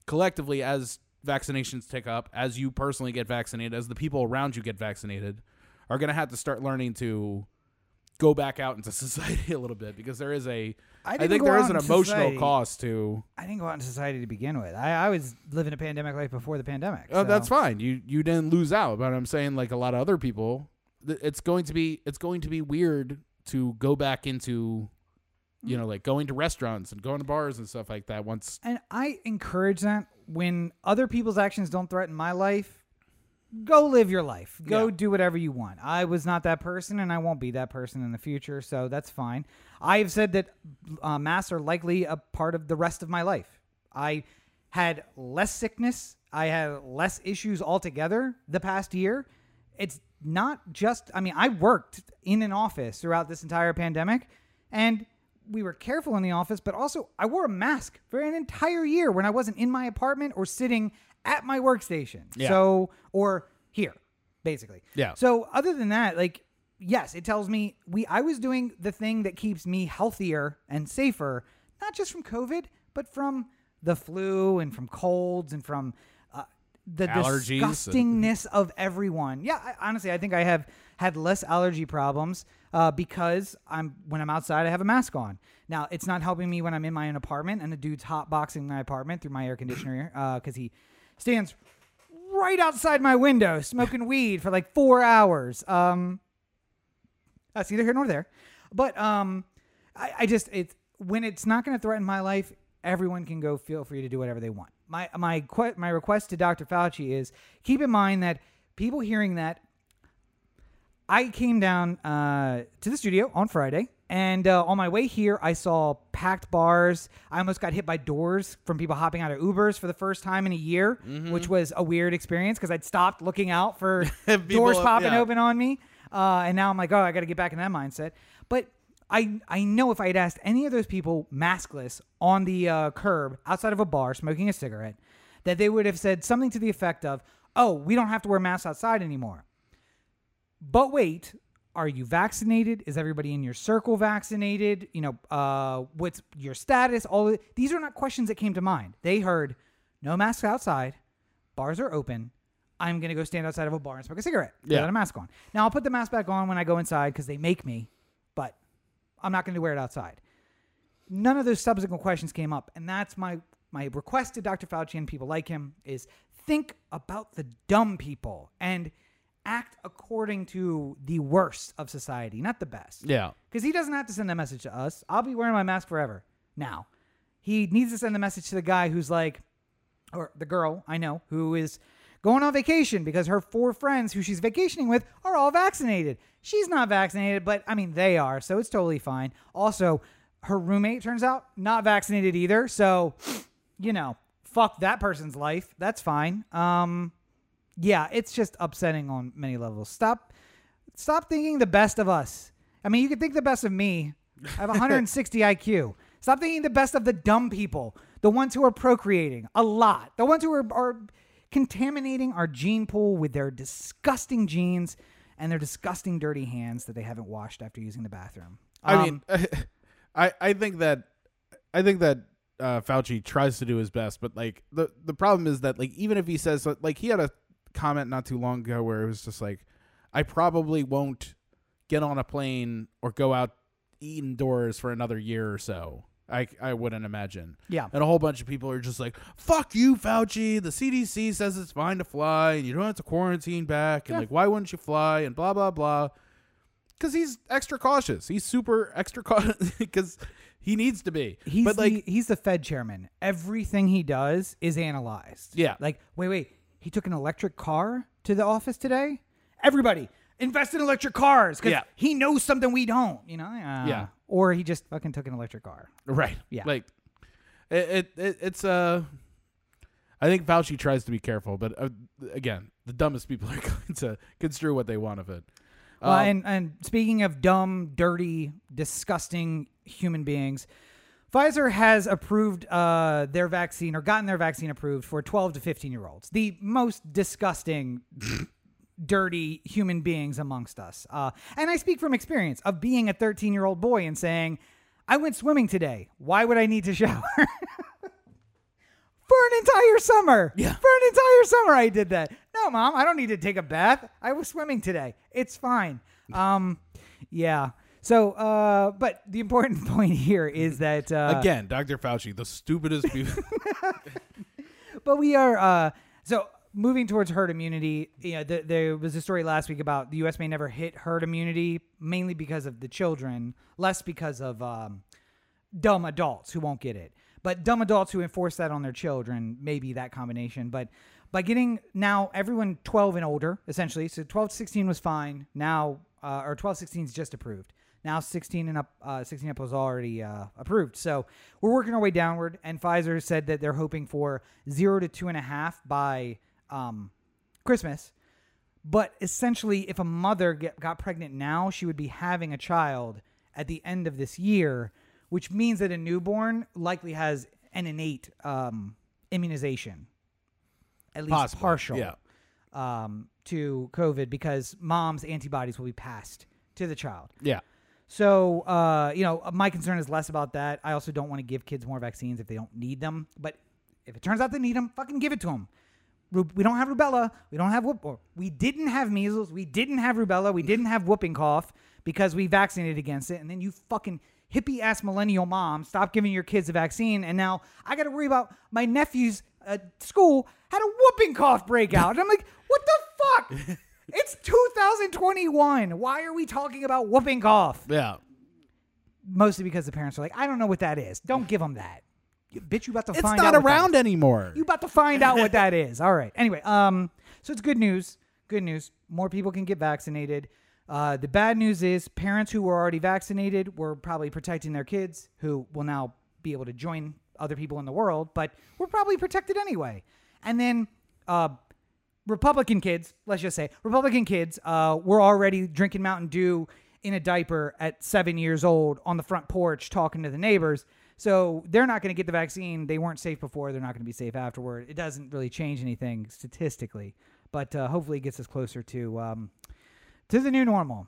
collectively as vaccinations tick up, as you personally get vaccinated, as the people around you get vaccinated, are going to have to start learning to go back out into society a little bit because there is a I I think there is an emotional society. cost to I didn't go out in society to begin with. I, I was living a pandemic life before the pandemic. Oh, that's fine. You you didn't lose out, but I'm saying like a lot of other people, th- it's going to be it's going to be weird to go back into, you know, like going to restaurants and going to bars and stuff like that. Once And I encourage that when other people's actions don't threaten my life, go live your life. Go Yeah. do whatever you want. I was not that person and I won't be that person in the future, so that's fine. I have said that uh, masks are likely a part of the rest of my life. I had less sickness, I had less issues altogether the past year. It's not just, I mean, I worked in an office throughout this entire pandemic and we were careful in the office, but also I wore a mask for an entire year when I wasn't in my apartment or sitting at my workstation. Yeah. So, or here, basically. Yeah. So, other than that, like, yes, it tells me we I was doing the thing that keeps me healthier and safer, not just from COVID, but from the flu and from colds and from uh, the Allergies and- disgustingness of everyone. Yeah, I, honestly, I think I have had less allergy problems uh, because I'm when I'm outside, I have a mask on. Now, it's not helping me when I'm in my own apartment and the dude's hot boxing my apartment through my air conditioner because he stands right outside my window smoking weed for like four hours. Um, that's neither here nor there. But um, I, I just it's when it's not going to threaten my life, everyone can go feel free to do whatever they want. My my que- my request to Dr. Fauci is keep in mind that people hearing that I came down uh, to the studio on Friday, and uh, on my way here, I saw packed bars. I almost got hit by doors from people hopping out of Ubers for the first time in a year, which was a weird experience because I'd stopped looking out for doors popping yeah. open on me, uh, and now I'm like, oh, I got to get back in that mindset. But I I know if I had asked any of those people maskless on the uh, curb outside of a bar smoking a cigarette, that they would have said something to the effect of, "Oh, we don't have to wear masks outside anymore." But wait, are you vaccinated? Is everybody in your circle vaccinated? You know, uh, what's your status? All of, these are not questions that came to mind. They heard no masks outside, bars are open. I'm gonna go stand outside of a bar and smoke a cigarette Yeah. without a mask on. Now I'll put the mask back on when I go inside because they make me, but I'm not gonna wear it outside. None of those subsequent questions came up, and that's my my request to Dr. Fauci and people like him is think about the dumb people and act according to the worst of society, not the best. yeah. Because he doesn't have to send that message to us. I'll be wearing my mask forever. Now, he needs to send the message to the guy who's like, or the girl I know who is going on vacation because her four friends who she's vacationing with are all vaccinated. She's not vaccinated, but I mean, they are, so it's totally fine. Also, her roommate turns out not vaccinated either, so, you know, fuck that person's life. That's fine. Um, yeah, it's just upsetting on many levels. Stop stop thinking the best of us. I mean, you can think the best of me. I have 160 IQ. Stop thinking the best of the dumb people, the ones who are procreating a lot, the ones who are, are contaminating our gene pool with their disgusting genes and their disgusting dirty hands that they haven't washed after using the bathroom. I Um, mean, I I think that I think that uh, Fauci tries to do his best, but like the the problem is that like even if he says like he had a comment not too long ago where it was just like I probably won't get on a plane or go out eat indoors for another year or so. I I wouldn't imagine. Yeah. And a whole bunch of people are just like, "Fuck you, Fauci. The CDC says it's fine to fly, and you don't have to quarantine back, and Yeah. like, why wouldn't you fly?" And blah blah blah because he's extra cautious. He's super extra cautious because he needs to be. He's but like, the, he's the Fed chairman. Everything he does is analyzed. Yeah. Like, wait, wait. He took an electric car to the office today. Everybody invest in electric cars because Yeah. he knows something we don't. You know. Uh, Yeah. Or he just fucking took an electric car. right? Yeah. Like, it, it, it it's uh, I think Fauci tries to be careful, but uh, again, the dumbest people are going to construe what they want of it. Um, and and speaking of dumb, dirty, disgusting human beings, Pfizer has approved uh, their vaccine or gotten their vaccine approved for 12 to 15 year olds, the most disgusting, dirty human beings amongst us. Uh, and I speak from experience of being a 13 year old boy and saying, I went swimming today. Why would I need to shower? For an entire summer. Yeah. For an entire summer I did that. No, mom, I don't need to take a bath. I was swimming today. It's fine. Um yeah. So uh but the important point here is that uh Again, Dr. Fauci, the stupidest people. but we are uh so moving towards herd immunity you know th- there was a story last week about the us may never hit herd immunity mainly because of the children less because of um dumb adults who won't get it but dumb adults who enforce that on their children maybe that combination but by getting now everyone 12 and older essentially so 12 to 16 was fine now uh, or 12 16 is just approved now 16 and up uh, 16 up was already uh, approved so we're working our way downward and pfizer said that they're hoping for zero to two and a half by um, christmas but essentially if a mother get, got pregnant now she would be having a child at the end of this year which means that a newborn likely has an innate um, immunization at least Possibly, partial yeah. um, to covid because mom's antibodies will be passed to the child yeah. So, uh, you know, my concern is less about that. I also don't want to give kids more vaccines if they don't need them. But if it turns out they need them, fucking give it to them. We don't have rubella. We don't have whoop. Or we didn't have measles. We didn't have rubella. We didn't have whooping cough because we vaccinated against it. And then you fucking hippie ass millennial mom stop giving your kids a vaccine. And now I got to worry about my nephew's uh, school had a whooping cough breakout. And I'm like, what the fuck? It's 2021. Why are we talking about whooping cough? Yeah. Mostly because the parents are like, I don't know what that is. Don't give them that. You, bitch, you about to It's find not out. what that around is. anymore. You about to find out what that is. All right. Anyway, um, so it's good news. Good news. More people can get vaccinated. Uh, the bad news is parents who were already vaccinated were probably protecting their kids who will now be able to join other people in the world, but we're probably protected anyway. And then uh, Republican kids, let's just say, Republican kids uh, were already drinking Mountain Dew in a diaper at seven years old on the front porch talking to the neighbors. So they're not going to get the vaccine. They weren't safe before. They're not going to be safe afterward. It doesn't really change anything statistically, but uh, hopefully it gets us closer to um, to the new normal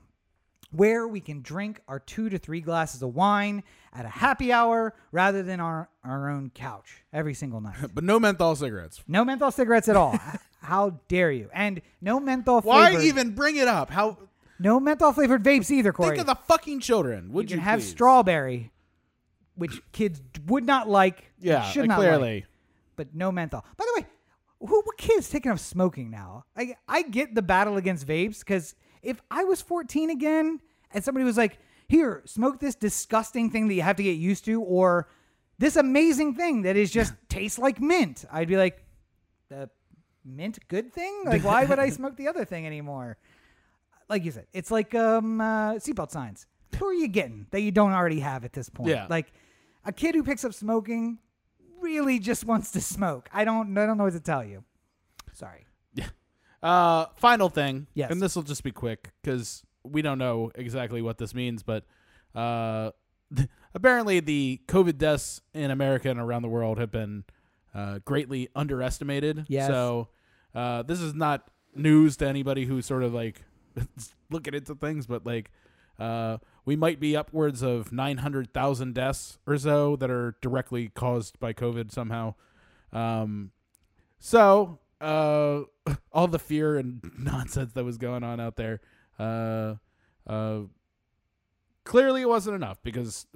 where we can drink our two to three glasses of wine at a happy hour rather than our, our own couch every single night. but no menthol cigarettes. No menthol cigarettes at all. How dare you? And no menthol Why flavored, even bring it up? How no menthol flavored vapes either, Corey. think of the fucking children? Would you you, have please? strawberry, which kids would not like. Yeah, should not clearly. like, but no menthol. By the way, who what kids taking up smoking now? I I get the battle against vapes because if I was 14 again and somebody was like, "Here, smoke this disgusting thing that you have to get used to," or this amazing thing that is just tastes like mint, I'd be like, "The mint good thing? Like, why would I smoke the other thing anymore?" Like you said, it's like um uh, seatbelt signs. Who are you getting that you don't already have at this point? Yeah. Like a kid who picks up smoking really just wants to smoke. I don't I don't know what to tell you. Sorry. Yeah. Uh, final thing. Yes. And this will just be quick because we don't know exactly what this means, but uh, apparently the COVID deaths in America and around the world have been uh, greatly underestimated. Yes. So uh, this is not news to anybody who's sort of like looking into things, but like uh, we might be upwards of 900,000 deaths or so that are directly caused by COVID somehow. Um, so, uh, all the fear and nonsense that was going on out there, uh, uh, clearly it wasn't enough because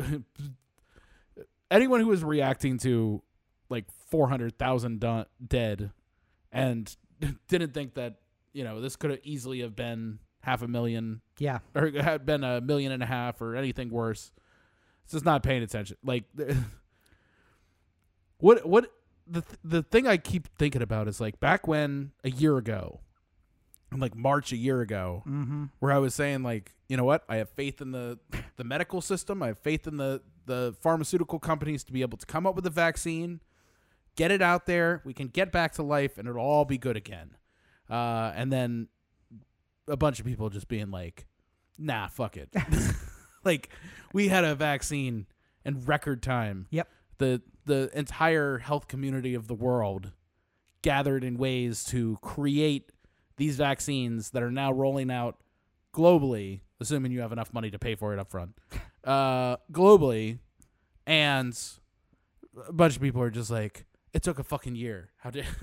anyone who was reacting to like 400,000 do- dead and didn't think that, you know, this could have easily have been half a million Yeah. or had been a million and a half or anything worse. It's just not paying attention. Like, what what the th- the thing I keep thinking about is like back when a year ago, like March a year ago, Mm-hmm. where I was saying like, you know what, I have faith in the the medical system. I have faith in the the pharmaceutical companies to be able to come up with a vaccine, get it out there. We can get back to life, and it'll all be good again. Uh, and then a bunch of people just being like, "Nah, fuck it." like we had a vaccine in record time. Yep. The the entire health community of the world gathered in ways to create these vaccines that are now rolling out globally, assuming you have enough money to pay for it up front. Uh, globally, and a bunch of people are just like, it took a fucking year. How did?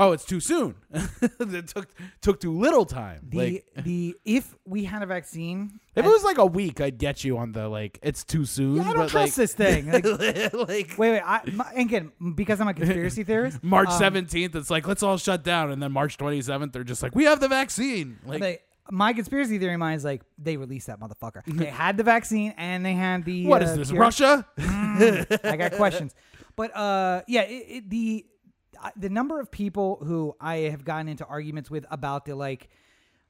Oh, it's too soon. it took took too little time. The like, the if we had a vaccine, if it was like a week, I'd get you on the like, it's too soon. yeah, I don't but trust like, this thing. Like, like wait, wait. I, my, and again, because I'm a conspiracy theorist. March um, seventeenth, it's like let's all shut down, and then March twenty seventh, they're just like, we have the vaccine. Like, they, my conspiracy theory mind is like they released that motherfucker. they had the vaccine and they had the. what uh, is this, cure. Russia? I got questions, but uh, yeah, it, it, the uh, the number of people who I have gotten into arguments with about the like,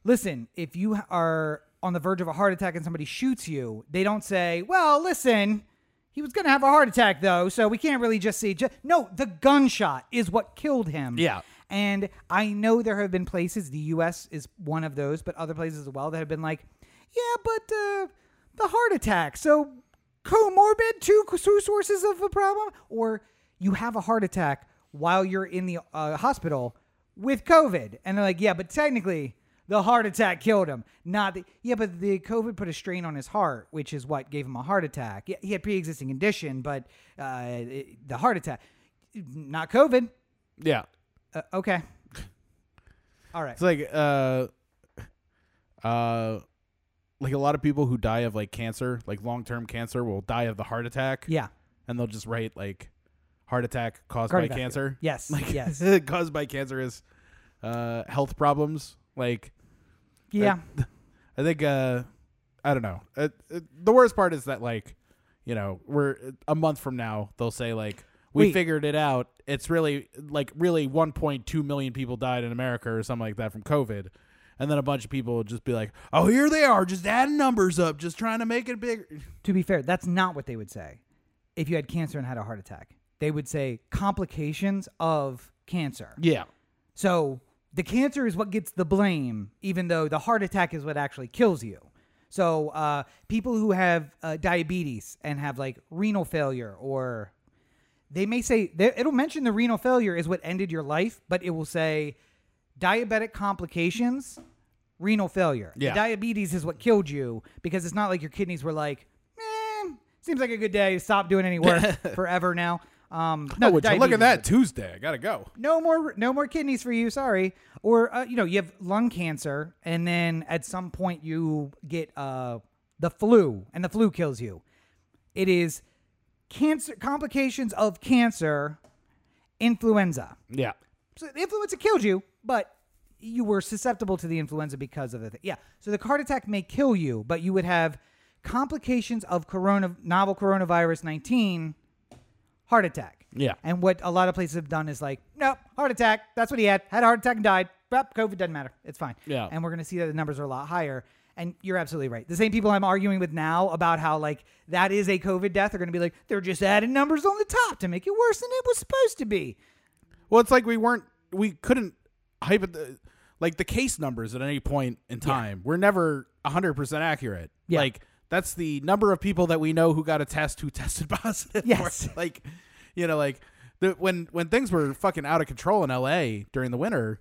listen, if you are on the verge of a heart attack and somebody shoots you, they don't say, well, listen. He was going to have a heart attack, though, so we can't really just say. Ju-. No, the gunshot is what killed him. Yeah. And I know there have been places, the U.S. is one of those, but other places as well that have been like, yeah, but uh, the heart attack. So comorbid, two, two sources of a problem, or you have a heart attack while you're in the uh, hospital with COVID, and they're like, yeah, but technically the heart attack killed him. Not the, yeah, but the COVID put a strain on his heart, which is what gave him a heart attack. Yeah, he had pre-existing condition, but uh, it- the heart attack, not COVID. yeah. Uh, okay. All right. It's like uh uh like a lot of people who die of like cancer, like long term cancer, will die of the heart attack. Yeah. And they'll just write like heart attack caused by cancer. Yes. Like yes. caused by cancerous uh health problems. Like Yeah. I think uh I don't know. Uh, uh, the worst part is that like, you know, we're a month from now they'll say like we Wait. figured it out. It's really like really 1.2 million people died in America or something like that from COVID. And then a bunch of people will just be like, "Oh, here they are, just adding numbers up, just trying to make it bigger." To be fair, that's not what they would say if you had cancer and had a heart attack. They would say complications of cancer. Yeah. So the cancer is what gets the blame, even though the heart attack is what actually kills you. So uh, people who have uh, diabetes and have like renal failure, or they may say they- it'll mention the renal failure is what ended your life, but it will say diabetic complications, renal failure. The Yeah. diabetes is what killed you because it's not like your kidneys were like, eh, seems like a good day. Stop doing any work forever now. Um, no, oh, look at that Tuesday? I gotta go. no more no more kidneys for you sorry or uh, you know you have lung cancer and then at some point you get uh the flu and the flu kills you it is cancer complications of cancer influenza Yeah. so the influenza killed you but you were susceptible to the influenza because of the thing. yeah so the heart attack may kill you but you would have complications of corona novel coronavirus 19 heart attack Yeah. and what a lot of places have done is like, nope, heart attack. That's what he had. Had a heart attack and died. But COVID doesn't matter. It's fine. Yeah. And we're going to see that the numbers are a lot higher. And you're absolutely right. The same people I'm arguing with now about how like that is a COVID death are going to be like, they're just adding numbers on the top to make it worse than it was supposed to be. Well, it's like we weren't, we couldn't the, like the case numbers at any point in time. We're never 100% accurate. Yeah. Like, that's the number of people that we know who got a test who tested positive. Yes. Like, you know, like the, when when things were fucking out of control in LA during the winter,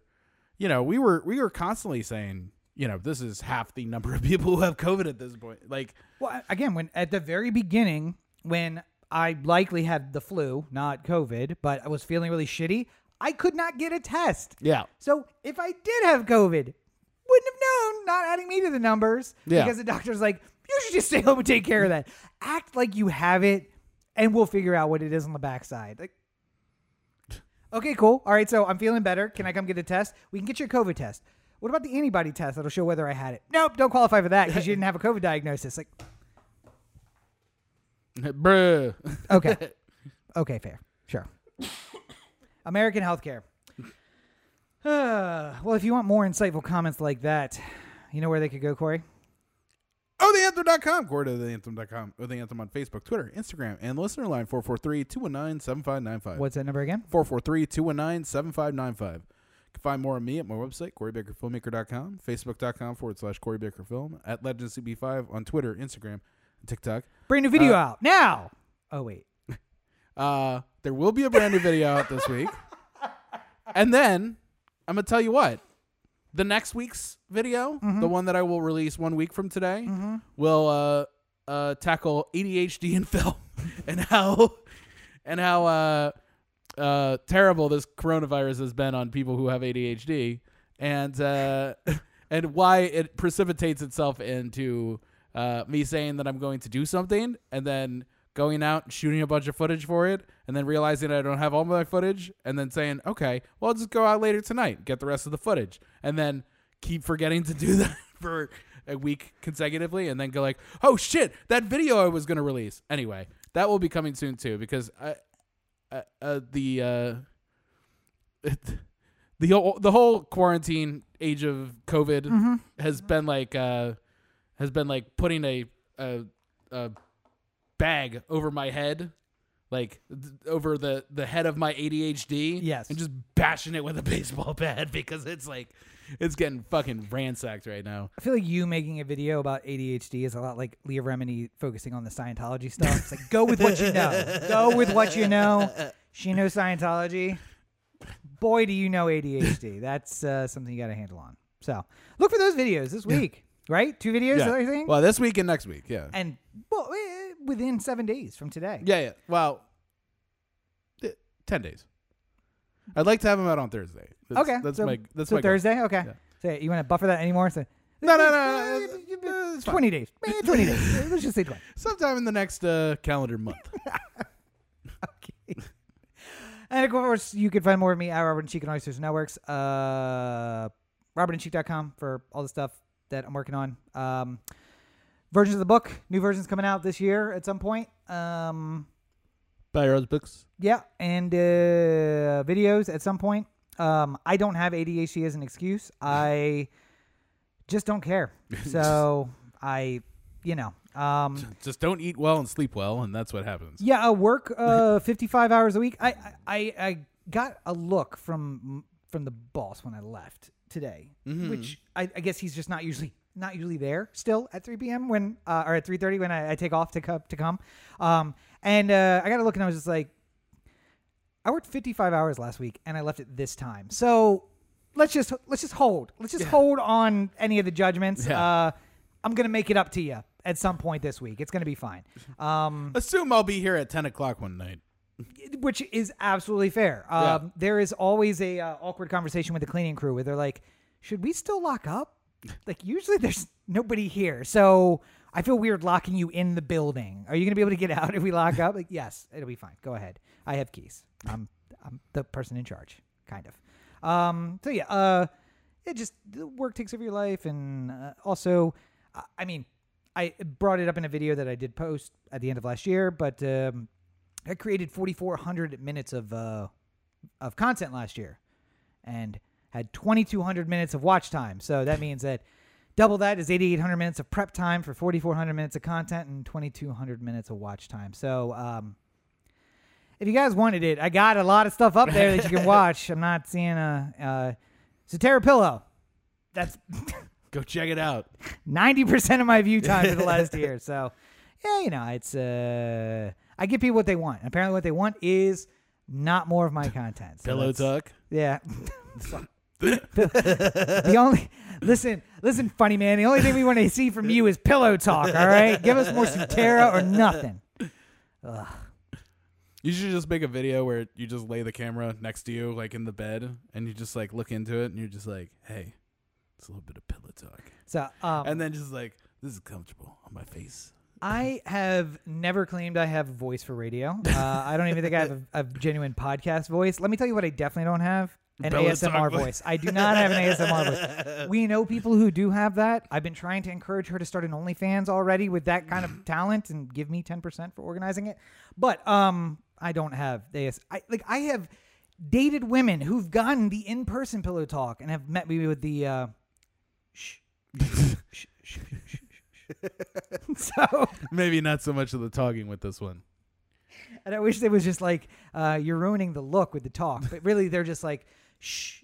you know, we were we were constantly saying, you know, this is half the number of people who have COVID at this point. Like, Well, again, when at the very beginning, when I likely had the flu, not COVID, but I was feeling really shitty, I could not get a test. yeah, So if I did have COVID, wouldn't have known, not adding me to the numbers. Yeah. Because the doctor's like, you should just stay home and take care of that. Act like you have it, and we'll figure out what it is on the backside. Like, okay, cool. All right, so I'm feeling better. Can I come get a test? We can get your COVID test. What about the antibody test that'll show whether I had it? Nope, don't qualify for that because you didn't have a COVID diagnosis. Like, bruh. okay, okay, fair, sure. American healthcare. Uh, well, if you want more insightful comments like that, you know where they could go, Corey? Oh, theanthem.com. Core to theanthem.com. Or the Anthem on Facebook, Twitter, Instagram, and listener line 443 219 7595. What's that number again? 443 219 7595. You can find more of me at my website, CoreyBakerFilmmaker.com, Facebook.com forward slash Corey Baker Film, at LegendsCB5 on Twitter, Instagram, and TikTok. Brand new video Uh, out now. Oh wait, Uh, there will be a brand new video out this week. And then I'm going to tell you what. The next week's video, the one that I will release one week from today, will uh, uh, tackle ADHD in film. and how and how uh, uh, terrible this coronavirus has been on people who have ADHD, and uh, and why it precipitates itself into uh, me saying that I'm going to do something, and then going out shooting a bunch of footage for it, and then realizing I don't have all my footage, and then saying, okay, well, I'll just go out later tonight, get the rest of the footage, and then keep forgetting to do that for a week consecutively, and then go like, oh shit, that video I was going to release. Anyway, that will be coming soon too, because I, uh, uh, the uh, the whole the whole quarantine age of COVID Mm-hmm. has been like uh, has been like putting a, a a bag over my head, like th- over the the head of my ADHD. Yes. and just bashing it with a baseball bat because it's like it's getting fucking ransacked right now. I feel like you making a video about ADHD is a lot like Leah Remini focusing on the Scientology stuff. It's like go with what you know. Go with what you know. She knows Scientology. Boy, do you know ADHD. That's uh, something you got to handle on. So look for those videos this week, right? Two videos, Yeah. I think. Well, this week and next week, yeah, and well, eh, within seven days from today. yeah, yeah. Well, th- ten days. I'd like to have them out on Thursday. That's, okay, that's so, my that's so my goal. Thursday. Okay, Yeah. so you want to buffer that anymore? So No, no, no, no, it's fine. twenty days. Eh, Twenty days. Let's just say twenty. Sometime in the next uh, calendar month. Okay. And of course, you can find more of me at Robert and Cheek and Oysters Networks. Uh, RobertandCheek.com for all the stuff that I'm working on. Um, versions of the book, new versions coming out this year at some point. Um, Buy your books. yeah, and uh, videos at some point. Um, I don't have ADHD as an excuse. I just don't care. So I, you know, um, Just don't eat well and sleep well, and that's what happens. Yeah, I work uh, 55 hours a week. I, I I got a look from from the boss when I left today, Mm-hmm. which I, I guess he's just not usually not usually there still at 3 p.m. when uh, or at 3:30 when I, I take off to come to come. Um, and uh, I got a look and I was just like, I worked 55 hours last week and I left at this time. So let's just let's just hold. Let's just hold on any of the judgments. Yeah. Uh, I'm gonna make it up to you at some point this week. It's gonna be fine. Um, Assume I'll be here at ten o'clock one night. which is absolutely fair. Um, Yeah. There is always a uh, awkward conversation with the cleaning crew where they're like, "Should we still lock up?" Like usually there's nobody here, so I feel weird locking you in the building. Are you gonna be able to get out if we lock up? Like, yes, it'll be fine. Go ahead. I have keys. I'm I'm the person in charge, kind of. Um. So yeah. Uh. It just work takes over your life, and uh, also, I- I mean, I brought it up in a video that I did post at the end of last year, but um, I created 4,400 minutes of uh, of content last year, and had 2,200 minutes of watch time. So that means that double that is 8,800 minutes of prep time for 4,400 minutes of content and 2,200 minutes of watch time. So um, if you guys wanted it, I got a lot of stuff up there that you can watch. I'm not seeing a uh, Sotera Pillow. That's Go check it out. 90% of my view time for the last year. So, yeah, you know, it's uh I give people what they want. Apparently what they want is not more of my content. So Pillow talk. Yeah. The only listen, listen, funny man. The only thing we want to see from you is pillow talk. All right, give us more Sutera or nothing. Ugh. You should just make a video where you just lay the camera next to you, like in the bed, and you just like look into it, and you're just like, "Hey, it's a little bit of pillow talk," So, um, and then just like, "This is comfortable on my face." I have never claimed I have a voice for radio. Uh, I don't even think I have a, a genuine podcast voice. Let me tell you what I definitely don't have. An ASMR voice. voice. I do not have an ASMR voice. We know people who do have that. I've been trying to encourage her to start an OnlyFans already with that kind of talent and give me 10% for organizing it. But um I don't have AS I like I have dated women who've gotten the in-person pillow talk and have met me with the uh shh, shh, so Maybe not so much of the talking with this one. And I wish they was just like, uh, you're ruining the look with the talk. But really, they're just like, shh.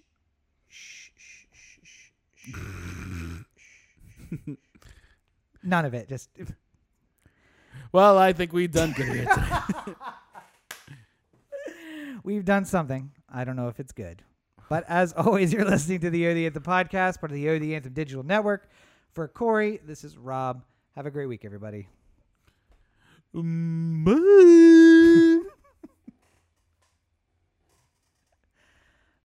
shh, shh, shh, shh, shh. None of it. Just Well, I think we've done good here. today. we've done something. I don't know if it's good. But as always, you're listening to the O the Anthem podcast, part of the O the Anthem Digital Network. For Corey, this is Rob. Have a great week, everybody. Mm, bye.